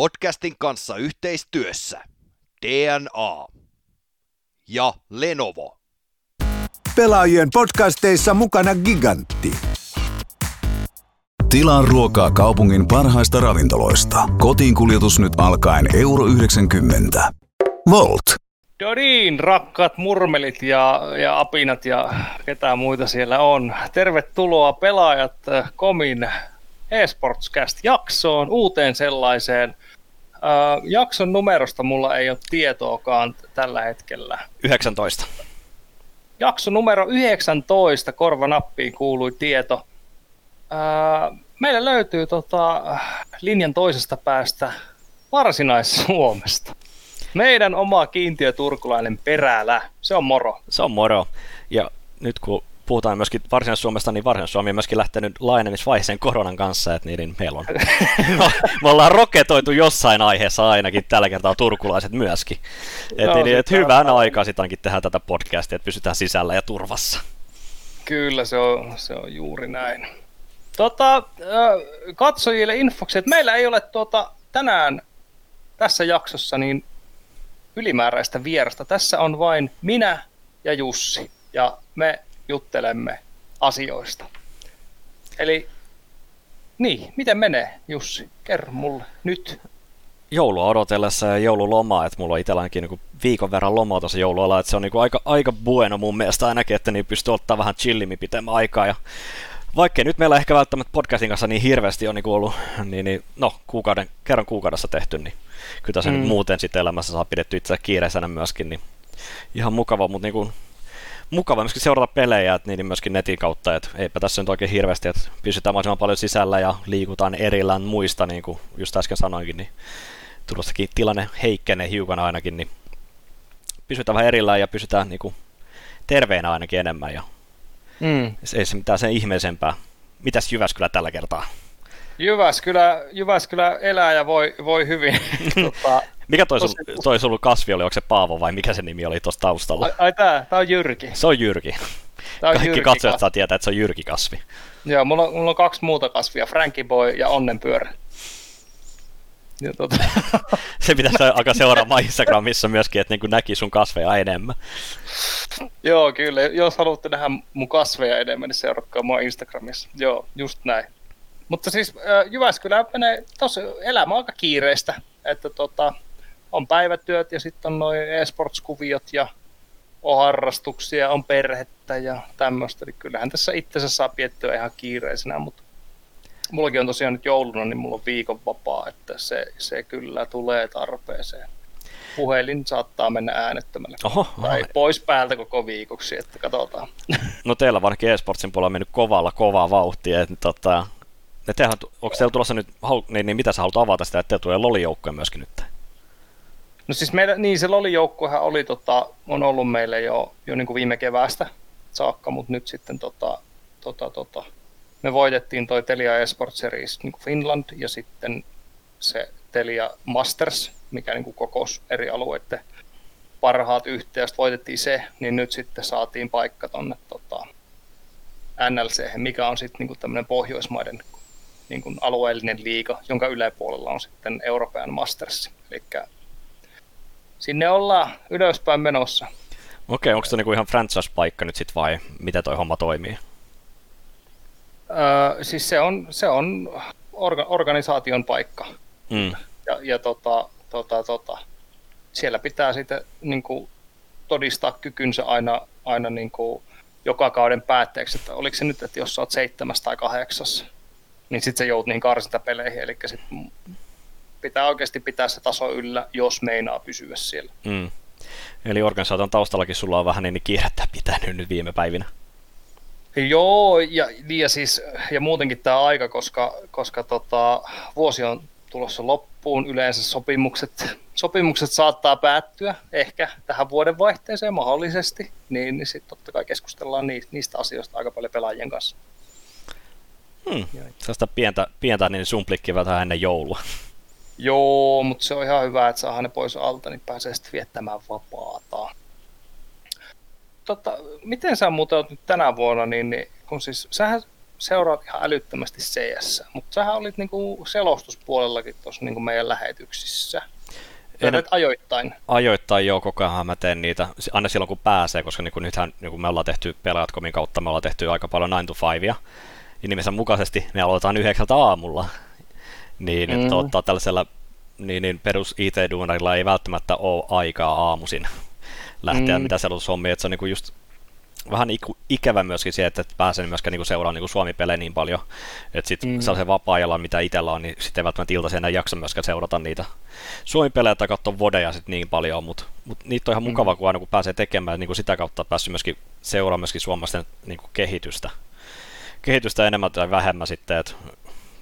Podcastin kanssa yhteistyössä DNA ja Lenovo. Pelaajien podcasteissa mukana Gigantti. Tilaa ruokaa kaupungin parhaista ravintoloista. Kotiin kuljetus nyt alkaen euro 90. Volt. Dodin, rakkaat murmelit ja, ja apinat ja ketä muita siellä on. Tervetuloa pelaajat äh, Komin eSportscast-jaksoon, uuteen sellaiseen. Uh, jakson numerosta mulla ei ole tietoakaan tällä hetkellä. 19. Jakso numero 19, korvanappiin kuului tieto. Uh, meillä löytyy tota, linjan toisesta päästä Varsinais-Suomesta. Meidän oma kiintiöturkulainen perälä, se on moro. Se on moro. Ja nyt kun puhutaan myöskin Varsinais-Suomesta, niin Varsinais-Suomi on myöskin lähtenyt laajenemisvaiheeseen koronan kanssa, että niin meillä on, me ollaan roketoitu jossain aiheessa ainakin, tällä kertaa turkulaiset myöskin. Että no, niin, et hyvään aikaan sitten ainakin tehdään tätä podcastia, että pysytään sisällä ja turvassa. Kyllä, se on, se on juuri näin. Tota, katsojille infoksi, että meillä ei ole tuota, tänään tässä jaksossa niin ylimääräistä vierasta. Tässä on vain minä ja Jussi, ja me juttelemme asioista. Eli niin, miten menee Jussi? Kerro mulle nyt. Joulua odotellessa ja joululomaa, että mulla on itsellä ainakin niin viikon verran lomaa tuossa joulualla, että se on niin kuin aika, aika bueno mun mielestä ainakin, että niin pystyy ottaa vähän chillimmin pitemmän aikaa ja vaikkei nyt meillä ehkä välttämättä podcastin kanssa niin hirveästi on niin ollut, niin, niin, no, kuukauden, kerran kuukaudessa tehty, niin kyllä se mm. nyt muuten sitten elämässä saa pidetty itse kiireisenä myöskin, niin ihan mukava, mutta niin kuin, mukava myöskin seurata pelejä, että niin myöskin netin kautta, että eipä tässä nyt oikein hirveästi, että pysytään mahdollisimman paljon sisällä ja liikutaan erillään muista, niin kuin just äsken sanoinkin, niin tulossakin tilanne heikkenee hiukan ainakin, niin pysytään vähän erillään ja pysytään niin kuin terveenä ainakin enemmän ja mm. ei se mitään sen ihmeisempää. Mitäs Jyväskylä tällä kertaa? Jyväskylä, Jyväskylä elää ja voi, voi hyvin. tota, mikä toi, sul, toi ollut kasvi oli? Onko se Paavo vai mikä se nimi oli tuossa taustalla? Ai, ai tää, tää on Jyrki. Se on Jyrki. Tää on Kaikki Jyrki katsojat saa tietää, että se on Jyrki kasvi. Joo, mulla on, mulla on kaksi muuta kasvia, Frankie Boy ja Onnenpyörä. Ja tota... se pitäisi alkaa seuraamaan Instagramissa myöskin, että niin näki sun kasveja enemmän. Joo, kyllä. Jos haluatte nähdä mun kasveja enemmän, niin seuratkaa mua Instagramissa. Joo, just näin. Mutta siis Jyväskylä menee tosi elämä aika kiireistä, että tota, on päivätyöt ja sitten on noin esports-kuviot ja on harrastuksia, on perhettä ja tämmöistä. Eli kyllähän tässä itsensä saa piettyä ihan kiireisenä, mutta mullakin on tosiaan nyt jouluna, niin mulla on viikon vapaa, että se, se kyllä tulee tarpeeseen. Puhelin saattaa mennä äänettömälle. Oho, tai oho. pois päältä koko viikoksi, että katsotaan. No teillä varsinkin eSportsin puolella on mennyt kovalla, kovaa vauhtia, että tota, ne tehdään, onko teillä tulossa nyt, niin, niin mitä sä haluat avata sitä, että teillä tulee lolijoukkoja myöskin nyt? No siis meillä, niin se lolijoukkuehan oli, tota, on ollut meille jo, jo niin kuin viime keväästä saakka, mutta nyt sitten tota, tota, tota, me voitettiin toi Telia Esport Series niin kuin Finland ja sitten se Telia Masters, mikä niin kuin kokous eri alueiden parhaat yhteydet, voitettiin se, niin nyt sitten saatiin paikka tonne tota, NLC, mikä on sitten niin tämmöinen Pohjoismaiden niin kuin alueellinen liiga, jonka yläpuolella on sitten Euroopan Masters. Eli sinne ollaan ylöspäin menossa. Okei, onko se niinku ihan franchise-paikka nyt sitten vai miten toi homma toimii? Öö, siis se on, se on orga, organisaation paikka. Mm. Ja, ja tota, tota, tota, siellä pitää sitten niin kuin, todistaa kykynsä aina, aina niin kuin, joka kauden päätteeksi, että oliko se nyt, että jos sä oot seitsemäs tai kahdeksas, niin sitten se jout niin karsintapeleihin, eli sit pitää oikeasti pitää se taso yllä, jos meinaa pysyä siellä. Mm. Eli organisaation taustallakin sulla on vähän niin kiirettä pitänyt nyt viime päivinä. Joo, ja, ja, siis, ja muutenkin tämä aika, koska, koska tota, vuosi on tulossa loppuun, yleensä sopimukset, sopimukset saattaa päättyä ehkä tähän vuodenvaihteeseen mahdollisesti, niin, niin sitten totta kai keskustellaan niistä, niistä asioista aika paljon pelaajien kanssa. Hmm. Sellaista pientä, pientä niin sumplikkiä vähän ennen joulua. Joo, mutta se on ihan hyvä, että saadaan ne pois alta, niin pääsee sitten viettämään vapaata. Tota, miten sä muuten oot nyt tänä vuonna, niin, niin kun siis sähän seuraat ihan älyttömästi CS, mutta sähän olit niinku selostuspuolellakin tuossa niinku meidän lähetyksissä. En, ajoittain. Ajoittain joo, koko ajan mä teen niitä, aina silloin kun pääsee, koska niin kuin nythän niin kuin me ollaan tehty pelaajatkomin kautta, me ollaan tehty aika paljon 9 to 5 ja nimensä mukaisesti me aloitetaan yhdeksältä aamulla. Niin mm. tota, tällaisella niin, niin perus IT-duunarilla ei välttämättä ole aikaa aamuisin lähteä mm. mitä selostushommia, että se on niin just vähän iku, ikävä myöskin se, että pääsen myöskään niin seuraamaan niin Suomi-pelejä niin paljon, että sitten mm. sellaisen vapaa-ajalla, mitä itsellä on, niin sitten ei välttämättä iltaisin enää jaksa myöskään seurata niitä Suomi-pelejä tai katsoa vodeja sitten niin paljon, mutta mut niitä on ihan mm. mukava, kun aina kun pääsee tekemään, niin kuin sitä kautta päässyt myöskin seuraamaan myöskin suomalaisten niin kuin kehitystä. Kehitystä enemmän tai vähemmän sitten, että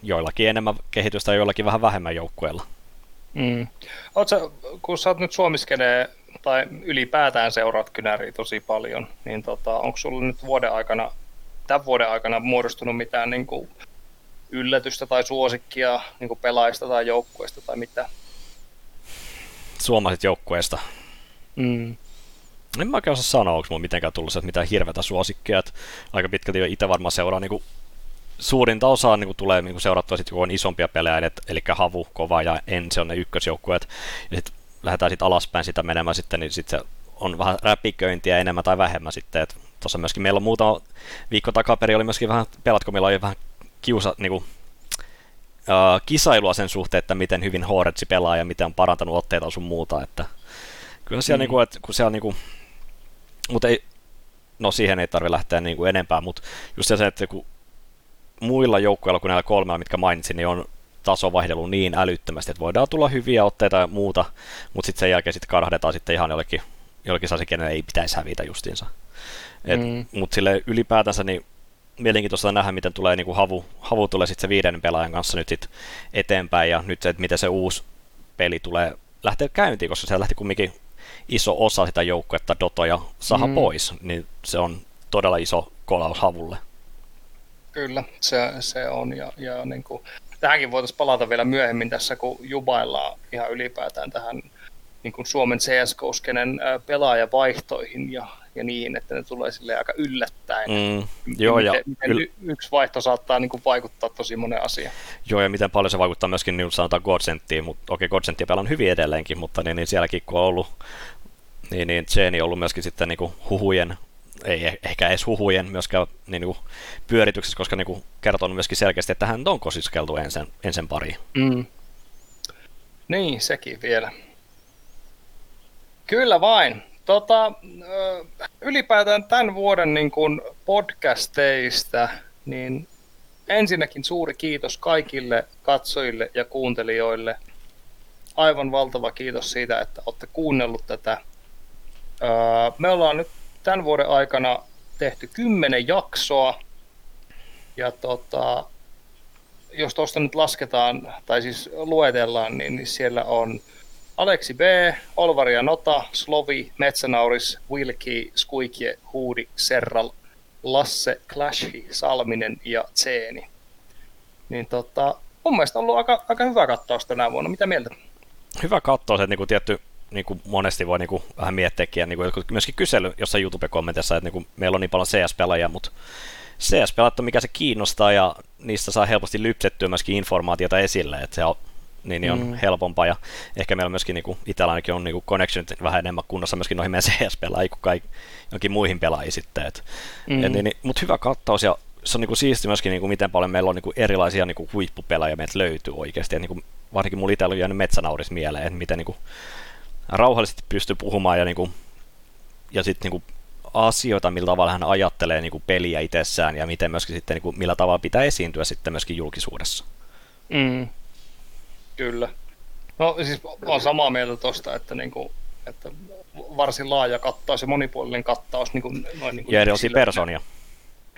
joillakin enemmän kehitystä ja joillakin vähän vähemmän joukkueilla. Mm. Oletko, kun sä oot nyt suomiskeneen tai ylipäätään seuraat kynäriä tosi paljon, niin tota, onko sulla nyt vuoden aikana, tämän vuoden aikana muodostunut mitään niin kuin yllätystä tai suosikkia niin kuin pelaajista tai joukkueista tai mitä? Suomalaiset joukkueista? Mm. En mä oikein osaa sanoa, onko mulla mitenkään tullut se, mitään hirveätä suosikkia. Että aika pitkälti itse varmaan seuraa niin kuin suurinta osaa niin kuin tulee niin kuin seurattua sitten, kun on isompia pelejä, eli Havu, Kova ja Ensi on ne ykkösjoukkueet. Ja sitten lähdetään sitten alaspäin sitä menemään sitten, niin sitten se on vähän räpiköintiä enemmän tai vähemmän sitten. Tuossa myöskin meillä on muutama viikko takaperi oli myöskin vähän, pelatko meillä oli vähän kiusa, niin kuin, uh, kisailua sen suhteen, että miten hyvin Horetsi pelaa ja miten on parantanut otteita sun muuta, että kyllä siellä mm. niin kuin, että kun siellä niin kuin, mutta ei, no siihen ei tarvitse lähteä niin kuin enempää, mutta just se, että kun muilla joukkueilla kuin näillä kolmella, mitkä mainitsin, niin on tasovaihdelu niin älyttömästi, että voidaan tulla hyviä otteita ja muuta, mutta sitten sen jälkeen sitten karhdetaan sitten ihan jollekin, jollekin sellaisen, kenen ei pitäisi hävitä justiinsa. mm. Mutta sille ylipäätänsä niin mielenkiintoista nähdä, miten tulee niin kuin havu, havu tulee sitten se viidennen pelaajan kanssa nyt sit eteenpäin ja nyt se, että miten se uusi peli tulee lähteä käyntiin, koska se lähti kumminkin iso osa sitä joukkuetta Doto ja Saha mm. pois, niin se on todella iso kolaus havulle. Kyllä, se, se on ja, ja niin kuin, tähänkin voitaisiin palata vielä myöhemmin tässä, kun jubaillaan ihan ylipäätään tähän niin kuin Suomen CSK-skenen pelaajavaihtoihin ja, ja niin, että ne tulee sille aika yllättäen. Mm, joo, miten, ja miten yl... yksi vaihto saattaa niin kuin vaikuttaa tosi monen asiaan. Joo, ja miten paljon se vaikuttaa myöskin, niin sanotaan Godsenttiin, mutta okei, Godsenttia pelaa hyvin edelleenkin, mutta niin, niin sielläkin kun on ollut, niin, niin on ollut myöskin sitten niin kuin huhujen ei e- ehkä edes huhujen myöskään niin kuin, pyörityksessä, koska niin kuin, kertonut myöskin selkeästi, että hän on kosiskeltu ensin, ensin pariin. Mm. Niin, sekin vielä. Kyllä vain. Tota, ylipäätään tämän vuoden niin kuin podcasteista, niin ensinnäkin suuri kiitos kaikille katsojille ja kuuntelijoille. Aivan valtava kiitos siitä, että olette kuunnellut tätä. Me ollaan nyt tämän vuoden aikana tehty kymmenen jaksoa. Ja tota, jos tuosta nyt lasketaan, tai siis luetellaan, niin, siellä on Aleksi B, Olvari ja Nota, Slovi, Metsänauris, Wilki, Skuikje, Huudi, Serral, Lasse, Clashi, Salminen ja Tseeni. Niin tota, mun mielestä on ollut aika, aika hyvä katsoa tänä vuonna. Mitä mieltä? Hyvä katsoa se, että niinku tietty niin kuin monesti voi niin kuin vähän miettiäkin, ja niin kuin myöskin kysely jossain YouTube-kommentissa, että niin kuin meillä on niin paljon CS-pelaajia, mutta CS-pelat on mikä se kiinnostaa, ja niistä saa helposti lypsettyä myöskin informaatiota esille, että se on, niin, niin on mm. helpompaa, ja ehkä meillä myöskin niin kuin itsellä ainakin on niin kuin connectionit vähän enemmän kunnossa myöskin noihin meidän CS-pelaajiin kuin kaikki, jonkin muihin pelaajiin sitten, et, mm. et, niin, niin, mutta hyvä kattaus, ja se on niin kuin siisti myöskin, niin kuin miten paljon meillä on niin kuin erilaisia niin kuin huippupelaajia meiltä löytyy oikeasti, ja niin kuin, varsinkin mulla itsellä on jäänyt metsänauris mieleen, että miten niin kuin, rauhallisesti pystyy puhumaan ja, niin kuin, ja sitten niin asioita, millä tavalla hän ajattelee niin kuin peliä itsessään ja miten myöskin sitten, niin kuin, millä tavalla pitää esiintyä sitten myöskin julkisuudessa. Mm. Kyllä. No siis olen samaa mieltä tuosta, että, niin kuin, että varsin laaja kattaus ja monipuolinen kattaus. Niin kuin, noin niin kuin ja erilaisia persoonia.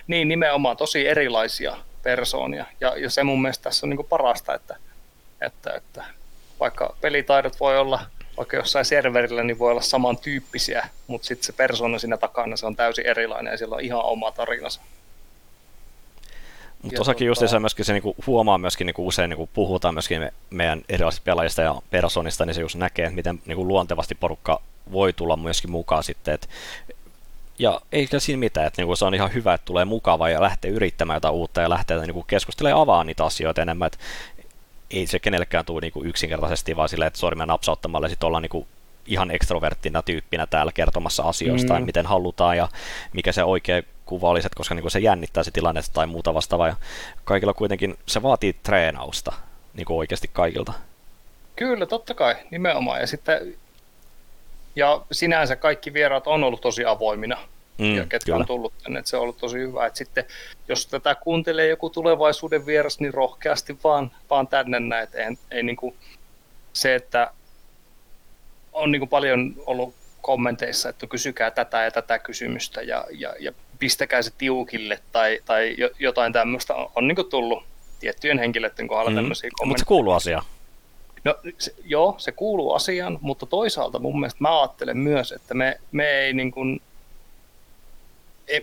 Niin, nimenomaan tosi erilaisia persoonia. Ja, ja se mun mielestä tässä on niin kuin parasta, että, että, että vaikka pelitaidot voi olla vaikka jossain serverillä niin voi olla samantyyppisiä, mutta sitten se persona siinä takana se on täysin erilainen ja sillä on ihan oma tarinansa. Mutta tota... just se myöskin se niinku huomaa myöskin niinku usein niinku puhutaan myöskin me, meidän erilaisista pelaajista ja personista, niin se just näkee, miten niinku luontevasti porukka voi tulla myöskin mukaan sitten, että ja ei siinä mitään, että niinku se on ihan hyvä, että tulee mukava ja lähtee yrittämään jotain uutta ja lähtee niinku keskustelemaan avaa niitä asioita enemmän, että ei se kenellekään tule niinku yksinkertaisesti vaan silleen, että sormia napsauttamalla sitten ollaan niinku ihan ekstroverttina tyyppinä täällä kertomassa asioista, mm. miten halutaan ja mikä se oikea kuva olisi, koska niin kuin se jännittää se tilanne tai muuta vastaavaa. Ja kaikilla kuitenkin se vaatii treenausta niin kuin oikeasti kaikilta. Kyllä, totta kai, nimenomaan. Ja sitten ja sinänsä kaikki vieraat on ollut tosi avoimina, mm, ja ketkä kyllä. on tullut tänne, että se on ollut tosi hyvä. Että sitten, jos tätä kuuntelee joku tulevaisuuden vieras, niin rohkeasti vaan, vaan tänne näin. Ei, ei niin kuin se, että on niin kuin paljon ollut kommenteissa, että kysykää tätä ja tätä kysymystä ja, ja, ja pistäkää se tiukille tai, tai jotain tämmöistä on, on niin tullut tiettyjen henkilöiden kohdalla mm. tämmöisiä kommentteja. Mutta se kuuluu asiaan. No se, joo, se kuuluu asiaan, mutta toisaalta mun mielestä mä ajattelen myös, että me, me ei niin kuin,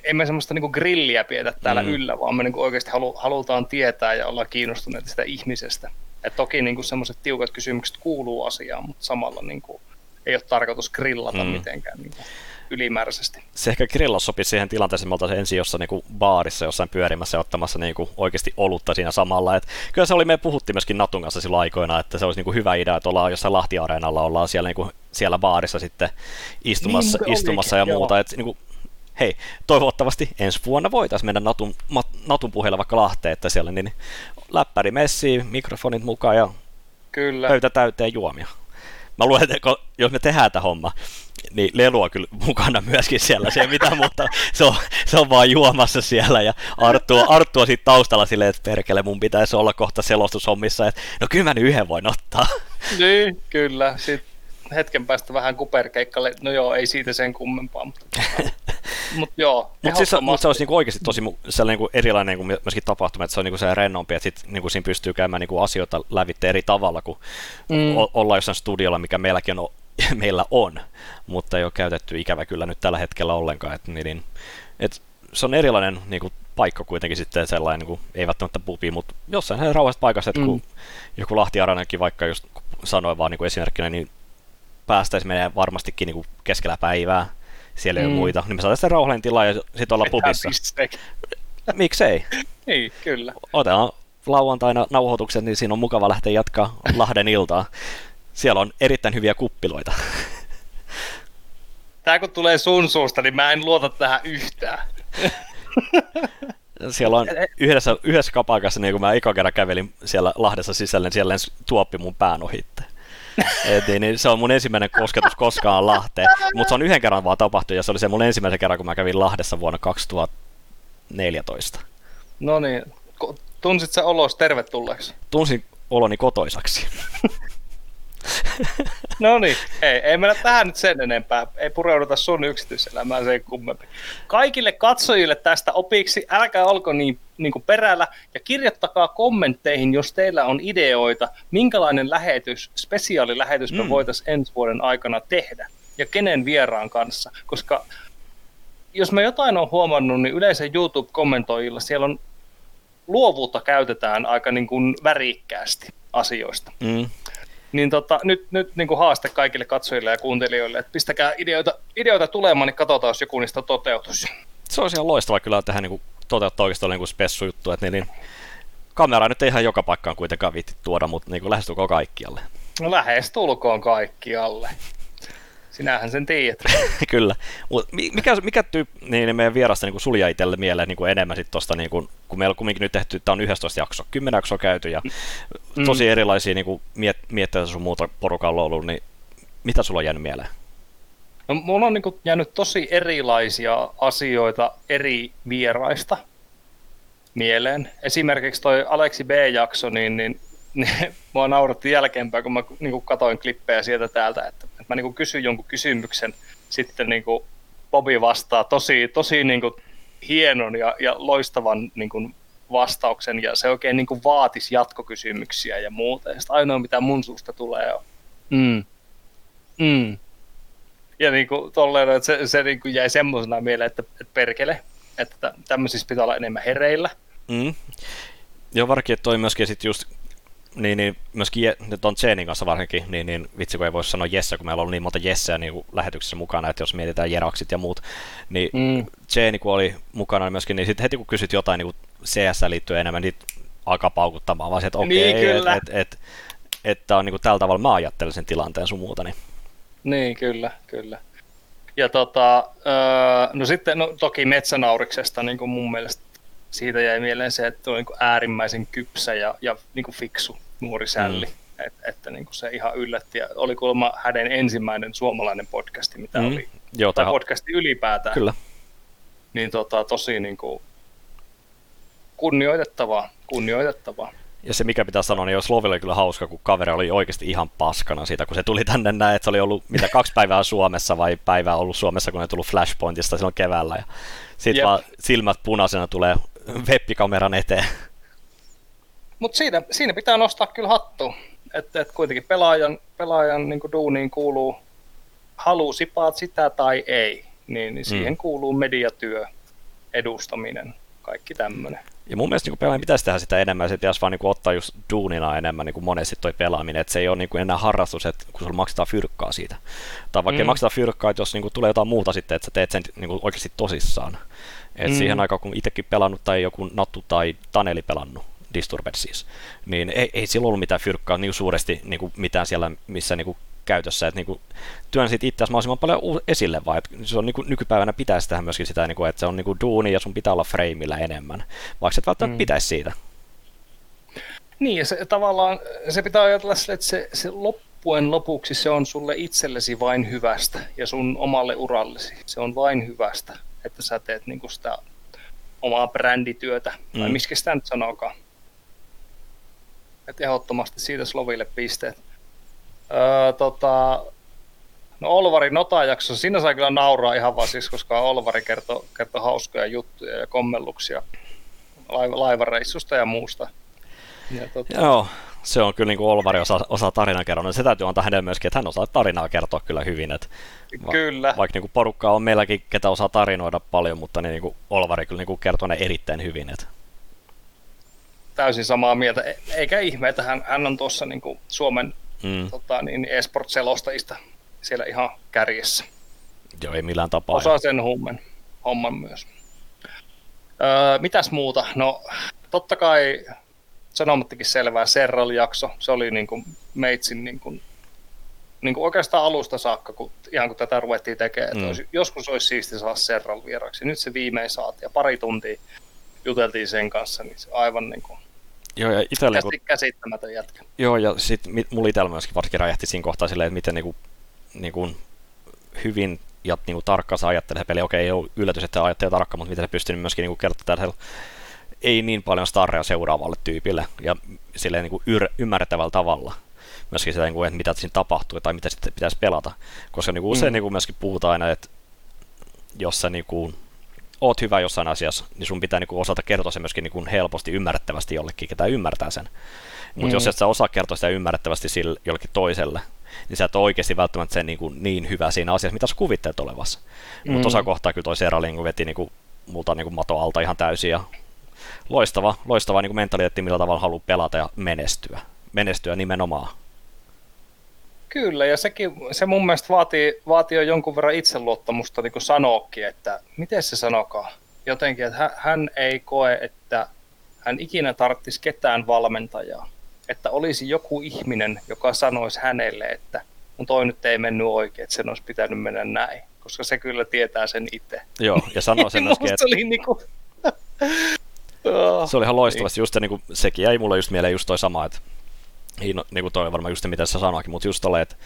emme semmoista niin grilliä pidetä täällä mm. yllä, vaan me niin oikeasti halu, halutaan tietää ja olla kiinnostuneita sitä ihmisestä. Et toki niin semmoiset tiukat kysymykset kuuluu asiaan, mutta samalla niin kuin, ei ole tarkoitus grillata mm. mitenkään niin ylimääräisesti. Se ehkä grillaus sopii siihen tilanteeseen, että ensin jossain niin kuin baarissa jossain pyörimässä ja ottamassa niin kuin oikeasti olutta siinä samalla. Et kyllä se oli, me puhuttiin myöskin Natun kanssa silloin aikoina, että se olisi niin kuin hyvä idea, että ollaan jossain Lahti-areenalla, ollaan siellä, niin kuin, siellä baarissa sitten istumassa, niin, istumassa olikin, ja muuta. Et, niin kuin, hei, toivottavasti ensi vuonna voitaisiin mennä Natun, Natun puheella vaikka Lahteen, että siellä niin läppäri messiin, mikrofonit mukaan ja Kyllä. pöytä täyteen juomia. Mä luulen, että jos me tehdään tämä homma, niin lelua kyllä mukana myöskin siellä, se ei mitään muuta, se on, se on vaan juomassa siellä ja Arttu, Arttu on siitä taustalla silleen, että perkele mun pitäisi olla kohta selostushommissa, että no kyllä mä nyt yhden voin ottaa. Niin, kyllä, sitten hetken päästä vähän kuperkeikkalle, no joo, ei siitä sen kummempaa, mutta Mut joo, Mut siis, mut se olisi niinku oikeasti tosi sellainen niinku erilainen niinku myöskin tapahtuma, että se on niinku se rennompi, että sit niinku siinä pystyy käymään niinku asioita lävitte eri tavalla kuin mm. o- olla jossain studiolla, mikä meilläkin on, meillä on, mutta ei ole käytetty ikävä kyllä nyt tällä hetkellä ollenkaan. Et, niin, niin et se on erilainen niinku, paikka kuitenkin sitten sellainen, niin ei välttämättä pubi, mutta jossain rauhassa paikassa, että mm. kun joku Lahti Aranakin vaikka just sanoi vaan niin kuin esimerkkinä, niin päästäisi menee varmastikin niin kuin keskellä päivää, siellä ei mm. ole muita, niin me saadaan sitten rauhallinen tila ja sitten olla pubissa. Miksei? niin, kyllä. Otetaan lauantaina nauhoitukset, niin siinä on mukava lähteä jatkaa Lahden iltaa. Siellä on erittäin hyviä kuppiloita. Tää kun tulee sun suusta, niin mä en luota tähän yhtään. siellä on yhdessä, yhdessä kapakassa, niin kun mä eka kerran kävelin siellä Lahdessa sisällä, niin siellä tuoppi mun pään ohitte. Et, niin se on mun ensimmäinen kosketus koskaan Lahteen. Mutta se on yhden kerran vaan tapahtunut ja se oli se mun ensimmäisen kerran, kun mä kävin Lahdessa vuonna 2014. No niin, tunsit sä olos tervetulleeksi? Tunsin oloni kotoisaksi. no niin, ei, ei mennä tähän nyt sen enempää. Ei pureuduta sun yksityiselämään sen kummempi. Kaikille katsojille tästä opiksi, älkää olko niin, niin kuin perällä ja kirjoittakaa kommentteihin, jos teillä on ideoita, minkälainen lähetys, spesiaalilähetys me mm. voitaisiin ensi vuoden aikana tehdä ja kenen vieraan kanssa, koska jos mä jotain on huomannut, niin yleensä YouTube-kommentoijilla siellä on luovuutta käytetään aika niin kuin värikkäästi asioista. Mm. Niin tota, nyt, nyt niin kuin haaste kaikille katsojille ja kuuntelijoille, että pistäkää ideoita, ideoita tulemaan, niin katsotaan, jos joku niistä toteutus. Se olisi ihan loistavaa kyllä tehdä niin kuin, toteuttaa oikeastaan niin kuin spessujuttu, että niin, niin, kamera nyt ei ihan joka paikkaan kuitenkaan viitti tuoda, mutta niin kuin lähestulkoon kaikkialle. No lähestulkoon kaikkialle. Sinähän sen tiedät. Kyllä. Mut mikä, mikä tyyppi niin meidän vierasta niin sulja itselle mieleen niin kuin enemmän sit tosta, niin kuin, kun meillä on kumminkin nyt tehty, tämä on 11 jakso, 10 jaksoa käyty ja mm. tosi erilaisia niin kuin, miet, mietteitä sun muuta porukalla ollut, niin mitä sulla on jäänyt mieleen? No, mulla on niin kuin, jäänyt tosi erilaisia asioita eri vieraista mieleen. Esimerkiksi toi Aleksi B-jakso, niin, niin niin mua nauratti jälkeenpäin, kun mä niin katoin klippejä sieltä täältä, että, että mä niin kysyn jonkun kysymyksen, sitten niin kuin Bobi vastaa tosi, tosi niin kuin hienon ja, ja loistavan niin kuin vastauksen, ja se oikein niin kuin vaatisi jatkokysymyksiä ja muuta, ja ainoa mitä mun suusta tulee on mm, mm. Ja niin kuin tolleen, että se, se niin kuin jäi semmoisena mieleen, että, että perkele, että tämmöisissä pitää olla enemmän hereillä. Mm. Joo, varsinkin, että toi myöskin sit just Niin, niin myöskin Je, nyt on Jeenin kanssa varsinkin, niin, niin vitsi kun ei voi sanoa Jesse, kun meillä on ollut niin monta Jesseä niin lähetyksessä mukana, että jos mietitään Jeraksit ja muut, niin mm. Jeeni kun oli mukana niin myöskin, niin sitten heti kun kysyt jotain niin CS liittyen enemmän, niin alkaa paukuttamaan, vaan se, että okei, okay, niin, että et, et, että on niin kuin tällä tavalla mä ajattelen sen tilanteen sun muuta. Niin, niin kyllä, kyllä. Ja tota, öö, no sitten no, toki metsänauriksesta niin kuin mun mielestä siitä jäi mieleen se, että on niin kuin äärimmäisen kypsä ja, ja niin kuin fiksu nuori sälli. Mm. Et, että niin kuin se ihan yllätti. Ja oli kuulemma hänen ensimmäinen suomalainen podcasti, mitä mm. oli. Joo, tai podcasti ylipäätään. Kyllä. Niin tota, tosi niin kuin kunnioitettavaa, kunnioitettavaa. Ja se mikä pitää sanoa, niin jos Lovi oli kyllä hauska, kun kaveri oli oikeasti ihan paskana siitä, kun se tuli tänne näin, että se oli ollut mitä kaksi päivää Suomessa vai päivää ollut Suomessa, kun ne tullut Flashpointista silloin keväällä. Ja sitten vaan silmät punaisena tulee webbikameran eteen. Mutta siinä, siinä pitää nostaa kyllä hattu, että et kuitenkin pelaajan, pelaajan niin duuniin kuuluu, halusipaat sitä tai ei, niin, niin siihen mm. kuuluu mediatyö, edustaminen, kaikki tämmöinen. Ja mun mielestä niin pelaajan pitäisi tehdä sitä enemmän, se pitäisi vaan niin kuin, ottaa just duunina enemmän niin kuin monesti toi pelaaminen, että se ei ole niin kuin enää harrastus, että kun sulla maksetaan fyrkkaa siitä. Tai vaikka mm. maksetaan fyrkkaa, että jos niin kuin, tulee jotain muuta sitten, että sä teet sen niin kuin, oikeasti tosissaan. Et mm. siihen aikaan, kun itsekin pelannut tai joku Nattu tai Taneli pelannut, Disturbed siis, niin ei, ei sillä ollut mitään fyrkkaa niin suuresti niin kuin mitään siellä, missä niin kuin käytössä, että niinku, työn sit itse mahdollisimman paljon esille, vaan että se on niinku, nykypäivänä pitäisi tehdä myöskin sitä, niinku, että se on niinku duuni ja sun pitää olla frameillä enemmän, vaikka et välttämättä mm. pitäisi siitä. Niin, ja se, tavallaan se pitää ajatella sille, että se, se loppujen lopuksi se on sulle itsellesi vain hyvästä ja sun omalle urallesi. Se on vain hyvästä, että sä teet niinku sitä omaa brändityötä, mm. tai miksi sitä nyt sanokaan. Että ehdottomasti siitä Sloville pisteet. Öö, tota, no Olvari Nota-jakso, siinä sai kyllä nauraa ihan vaan siis, koska Olvari kertoi kerto hauskoja juttuja ja kommelluksia laiva, laivareissusta ja muusta. Ja, tota... Joo, se on kyllä niin kuin Olvari osa, osa tarinankerronnan. Se täytyy antaa hänelle myöskin, että hän osaa tarinaa kertoa kyllä hyvin. Että va- kyllä. Vaikka niin kuin porukkaa on meilläkin, ketä osaa tarinoida paljon, mutta niin, niin kuin Olvari kyllä niin kuin kertoo ne erittäin hyvin. Että täysin samaa mieltä. E- eikä ihme, että hän, hän on tuossa niin Suomen mm. tota, niin esport-selostajista siellä ihan kärjessä. Joo, ei millään tapaa. Osaa sen homman, homman myös. Öö, mitäs muuta? No, totta kai sanomattakin selvää Serral-jakso. Se oli niin kuin meitsin niin kuin, niin kuin oikeastaan alusta saakka, kun, ihan kun tätä ruvettiin tekemään. Mm. Olisi, joskus olisi siisti saada Serral vieraksi. Nyt se viimein saatiin ja pari tuntia juteltiin sen kanssa, niin se aivan niin kuin Joo, ja itellä, Käsi, käsittämätön jätkä. Joo, ja sitten mulla itsellä myöskin varsinkin räjähti siinä kohtaa silleen, että miten niinku, niinku hyvin ja niinku tarkkaan se ajattelee se peli. Okei, ei ole yllätys, että ajattelee tarkkaan, mutta miten se pystyy myöskin niinku kertomaan ei niin paljon starreja seuraavalle tyypille ja silleen niinku yr- ymmärrettävällä tavalla myöskin sitä, niinku, että mitä siinä tapahtuu tai mitä sitten pitäisi pelata. Koska niinku usein mm. niinku myöskin puhutaan aina, että jos sä niinku, oot hyvä jossain asiassa, niin sun pitää niin osata kertoa se myöskin niin helposti ymmärrettävästi jollekin, ketä ymmärtää sen. Mutta mm. jos et sä osaa kertoa sitä ymmärrettävästi sille jollekin toiselle, niin sä et ole oikeasti välttämättä sen niin, kuin niin hyvä siinä asiassa, mitä sä kuvittelet olevassa. Mm. Mutta osa kohtaa kyllä toi Sera niin veti niin kuin, multa niin kuin mato alta ihan täysin ja loistava, loistava niin kuin mentaliteetti, millä tavalla haluaa pelata ja menestyä. Menestyä nimenomaan. Kyllä, ja sekin, se mun mielestä vaatii, vaatii jo jonkun verran itseluottamusta niin sanoakin, että miten se sanokaa. Jotenkin, että hän ei koe, että hän ikinä tarvitsisi ketään valmentajaa. Että olisi joku ihminen, joka sanoisi hänelle, että mun toi nyt ei mennyt oikein, että sen olisi pitänyt mennä näin. Koska se kyllä tietää sen itse. Joo, ja sanoo sen myöskin, että... Oli niinku... se oli ihan loistavasti, just niin kuin, sekin jäi mulle just mieleen just toi sama, että niin, niin kuin toi varmaan just se, mitä sä sanoikin, mutta just tolle, että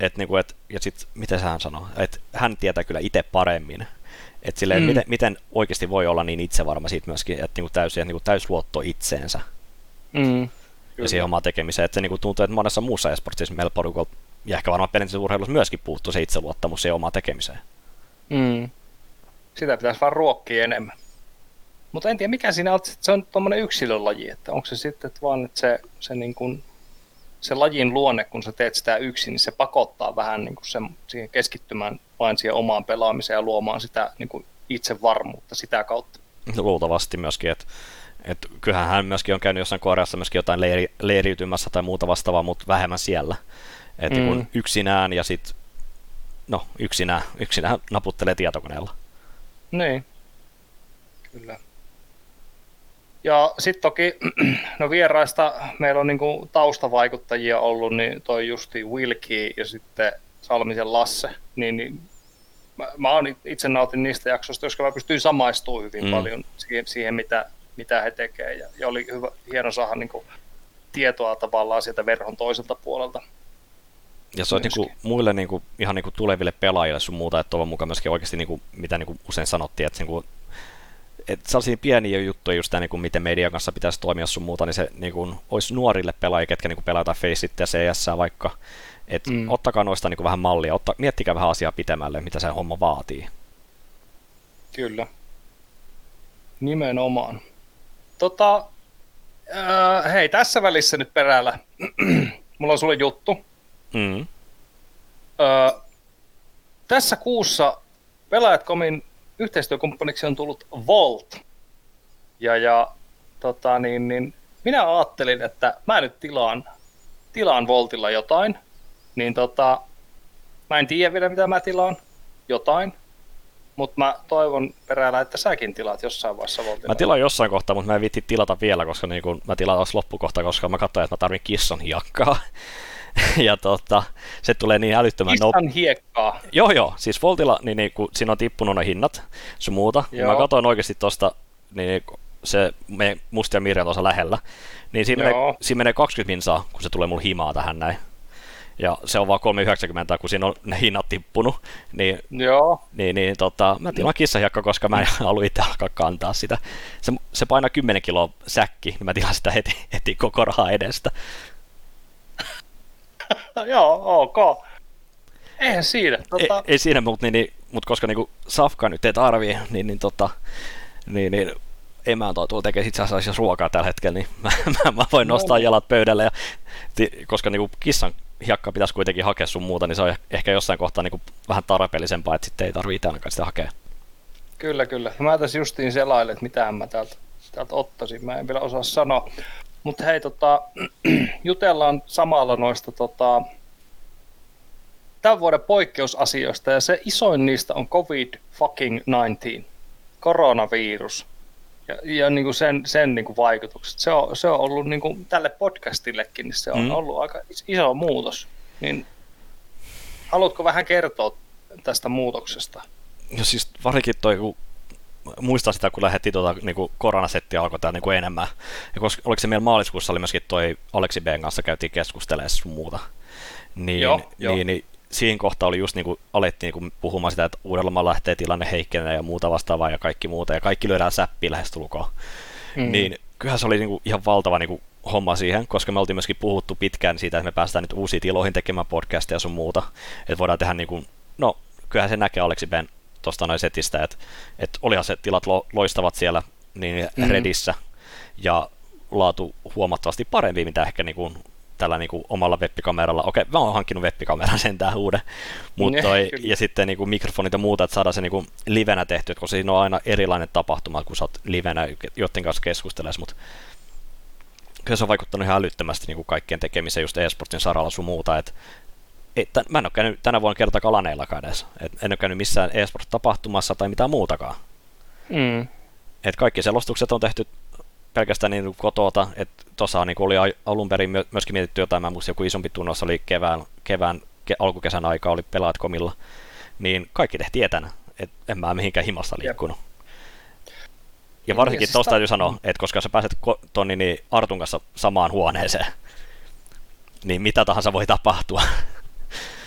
et, niin kuin, et, ja sitten miten hän sanoo, että hän tietää kyllä itse paremmin, että silleen, mm. miten, miten oikeasti voi olla niin itsevarma siitä myöskin, että niin kuin täys, niin kuin täysluotto itseensä. Mm. Ja siihen omaan tekemiseen, että se niin kuin tuntuu, että monessa muussa esportissa meillä porukalla, ja ehkä varmaan perinteisessä urheilussa myöskin puuttuu se itseluottamus siihen omaan tekemiseen. Mm. Sitä pitäisi vaan ruokkia enemmän. Mutta en tiedä, mikä siinä on, se on tuommoinen yksilölaji, että onko se sitten että vaan, että se, se niin kuin se lajin luonne, kun sä teet sitä yksin, niin se pakottaa vähän niin kuin sen, siihen keskittymään vain siihen omaan pelaamiseen ja luomaan sitä niin kuin itsevarmuutta sitä kautta. Luultavasti myöskin, että Et kyllähän hän myöskin on käynyt jossain Koreassa myöskin jotain leiri, leiriytymässä tai muuta vastaavaa, mutta vähemmän siellä. Että mm. kun yksinään ja sitten, no yksinään, yksinään naputtelee tietokoneella. Niin, kyllä. Ja sitten toki, no vieraista meillä on niinku taustavaikuttajia ollut, niin toi justi Wilki ja sitten Salmisen Lasse, niin, niin mä, mä oon itse nautin niistä jaksoista, koska mä pystyin samaistumaan hyvin mm. paljon siihen, siihen mitä, mitä he tekevät. Ja, ja oli hyvä, hieno saada niin kuin, tietoa tavallaan sieltä verhon toiselta puolelta. Ja se on niin muille niin kuin, ihan niin kuin tuleville pelaajille sun muuta, että toivon mukaan myöskin oikeasti, niin kuin, mitä niin kuin usein sanottiin, että, niin että sellaisia pieniä juttuja just tämä, niin kuin, miten median kanssa pitäisi toimia sun muuta, niin se niin kuin, olisi nuorille pelaajille, ketkä niin pelataan Faceit ja CS vaikka, et mm. ottakaa noista niin kuin vähän mallia, otta, miettikää vähän asiaa pitemmälle, mitä se homma vaatii. Kyllä. Nimenomaan. Tota, äh, hei, tässä välissä nyt perällä. Mulla on sulle juttu. Mm. Äh, tässä kuussa Pelaajat.comin yhteistyökumppaniksi on tullut Volt. Ja, ja tota, niin, niin, minä ajattelin, että mä nyt tilaan, tilaan Voltilla jotain – niin tota, mä en tiedä vielä mitä mä tilaan, jotain, mutta mä toivon peräällä, että säkin tilaat jossain vaiheessa Voltilla. Mä tilaan jossain kohtaa, mutta mä en viitti tilata vielä, koska niin kun mä tilaan taas loppukohta, koska mä katsoin, että mä tarvin kissan hiekkaa. ja tota, se tulee niin älyttömän nopeasti. Hiekkaa? Joo, joo. Siis Voltilla, niin, niin kun siinä on tippunut ne hinnat, sun muuta. Joo. Mä katsoin oikeasti tosta, niin, niin se me Musta ja Mirja tuossa lähellä, niin siinä menee, siinä menee 20 minsaa, kun se tulee mulle himaa tähän näin ja se on vaan 3,90, kun siinä on ne hinnat tippunut, niin, Joo. niin, niin tota, mä tilaan kissahiakka, koska mä en halua itse alkaa kantaa sitä. Se, se painaa 10 kiloa säkki, niin mä tilaan sitä heti, heti koko rahaa edestä. Joo, ok. Eihän siinä. Tota... Ei, ei siinä, mutta niin, niin, mut koska niinku safka nyt ei tarvii, niin, niin, tota, niin, niin emäntä on tuolla tekee itse asiassa ruokaa tällä hetkellä, niin mä, mä, mä voin no nostaa no, jalat pöydälle, ja, koska niinku kissan hiakka pitäisi kuitenkin hakea sun muuta, niin se on ehkä jossain kohtaa niin kuin vähän tarpeellisempaa, että sitten ei tarvitse ainakaan sitä hakea. Kyllä, kyllä. Mä tässä justiin selailin, että mitä mä täältä, täältä ottaisin. Mä en vielä osaa sanoa. Mutta hei, tota, jutellaan samalla noista tota, tämän vuoden poikkeusasioista, ja se isoin niistä on COVID-19, koronavirus ja, ja niin kuin sen, sen niin kuin vaikutukset. Se on, se on ollut niin kuin tälle podcastillekin, niin se on mm. ollut aika iso muutos. Niin, haluatko vähän kertoa tästä muutoksesta? Ja siis varsinkin toi, kun muistan sitä, kun lähdettiin tuota, niin kuin koronasetti alkoi tämä niin kuin enemmän. Ja koska, oliko se meillä maaliskuussa oli myöskin toi Aleksi B kanssa käytiin keskustelemaan muuta. Niin, joo, niin, joo. niin siinä kohtaa oli just niin kuin alettiin niin kuin puhumaan sitä, että Uudellamaalla lähtee tilanne heikkenee ja muuta vastaavaa ja kaikki muuta, ja kaikki lyödään säppiin lähestulkoon. Mm. Niin kyllähän se oli niin kuin ihan valtava niin kuin homma siihen, koska me oltiin myöskin puhuttu pitkään siitä, että me päästään nyt uusiin tiloihin tekemään podcasteja ja sun muuta, että voidaan tehdä niin kuin, no kyllähän se näkee Aleksi Ben tuosta noin setistä, että, että olihan se tilat lo, loistavat siellä niin mm. Redissä, ja laatu huomattavasti parempi, mitä ehkä niin kuin tällä niin kuin omalla webbikameralla. Okei, mä oon hankkinut webbikameran sentään uuden, mutta toi, ja sitten niin kuin mikrofonit ja muuta, että saadaan se niin kuin livenä tehty, koska siinä on aina erilainen tapahtuma, kun sä oot livenä joiden kanssa keskusteles, mutta kyllä se on vaikuttanut ihan älyttömästi niin kuin kaikkien tekemiseen just eSportsin saralla sun muuta, että et, mä en ole käynyt tänä vuonna kerta kalaneillakaan edes. Et en ole käynyt missään eSport-tapahtumassa tai mitään muutakaan. Mm. Et kaikki selostukset on tehty pelkästään niin kotota, että tuossa niin oli alun perin myöskin mietitty jotain, mä muistin joku isompi tunnos oli kevään, kevään ke, alkukesän aika oli pelaatkomilla, niin kaikki tehtiin etänä, että en mä mihinkään himasta liikkunut. Ja varsinkin tuosta täytyy sanoa, että koska sä pääset tonni niin Artun kanssa samaan huoneeseen, niin mitä tahansa voi tapahtua.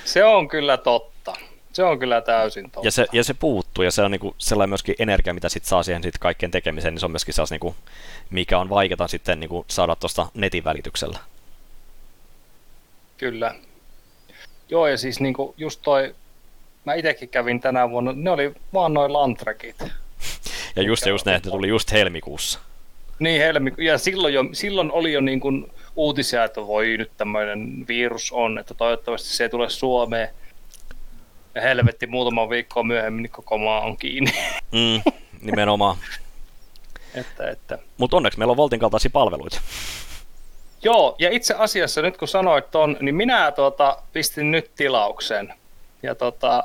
Se on kyllä totta. Se on kyllä täysin totta. Ja se, ja se puuttuu, ja se on niinku sellainen myöskin energia, mitä sit saa siihen sit kaikkien tekemiseen, niin se on myöskin sellainen, niinku, mikä on vaikeaa sitten niinku saada tuosta netin välityksellä. Kyllä. Joo, ja siis niinku just toi, mä itsekin kävin tänä vuonna, ne oli vaan noin lantrakit. ja just, just ne, ne tuli just helmikuussa. Niin, helmiku- ja silloin, jo, silloin oli jo niin kuin uutisia, että voi nyt tämmöinen virus on, että toivottavasti se ei tule Suomeen ja helvetti muutama viikkoa myöhemmin niin koko maa on kiinni. Mm, nimenomaan. Että, että. Mutta onneksi meillä on Voltin kaltaisia palveluita. Joo, ja itse asiassa nyt kun sanoit ton, niin minä tuota, pistin nyt tilauksen. Ja tota,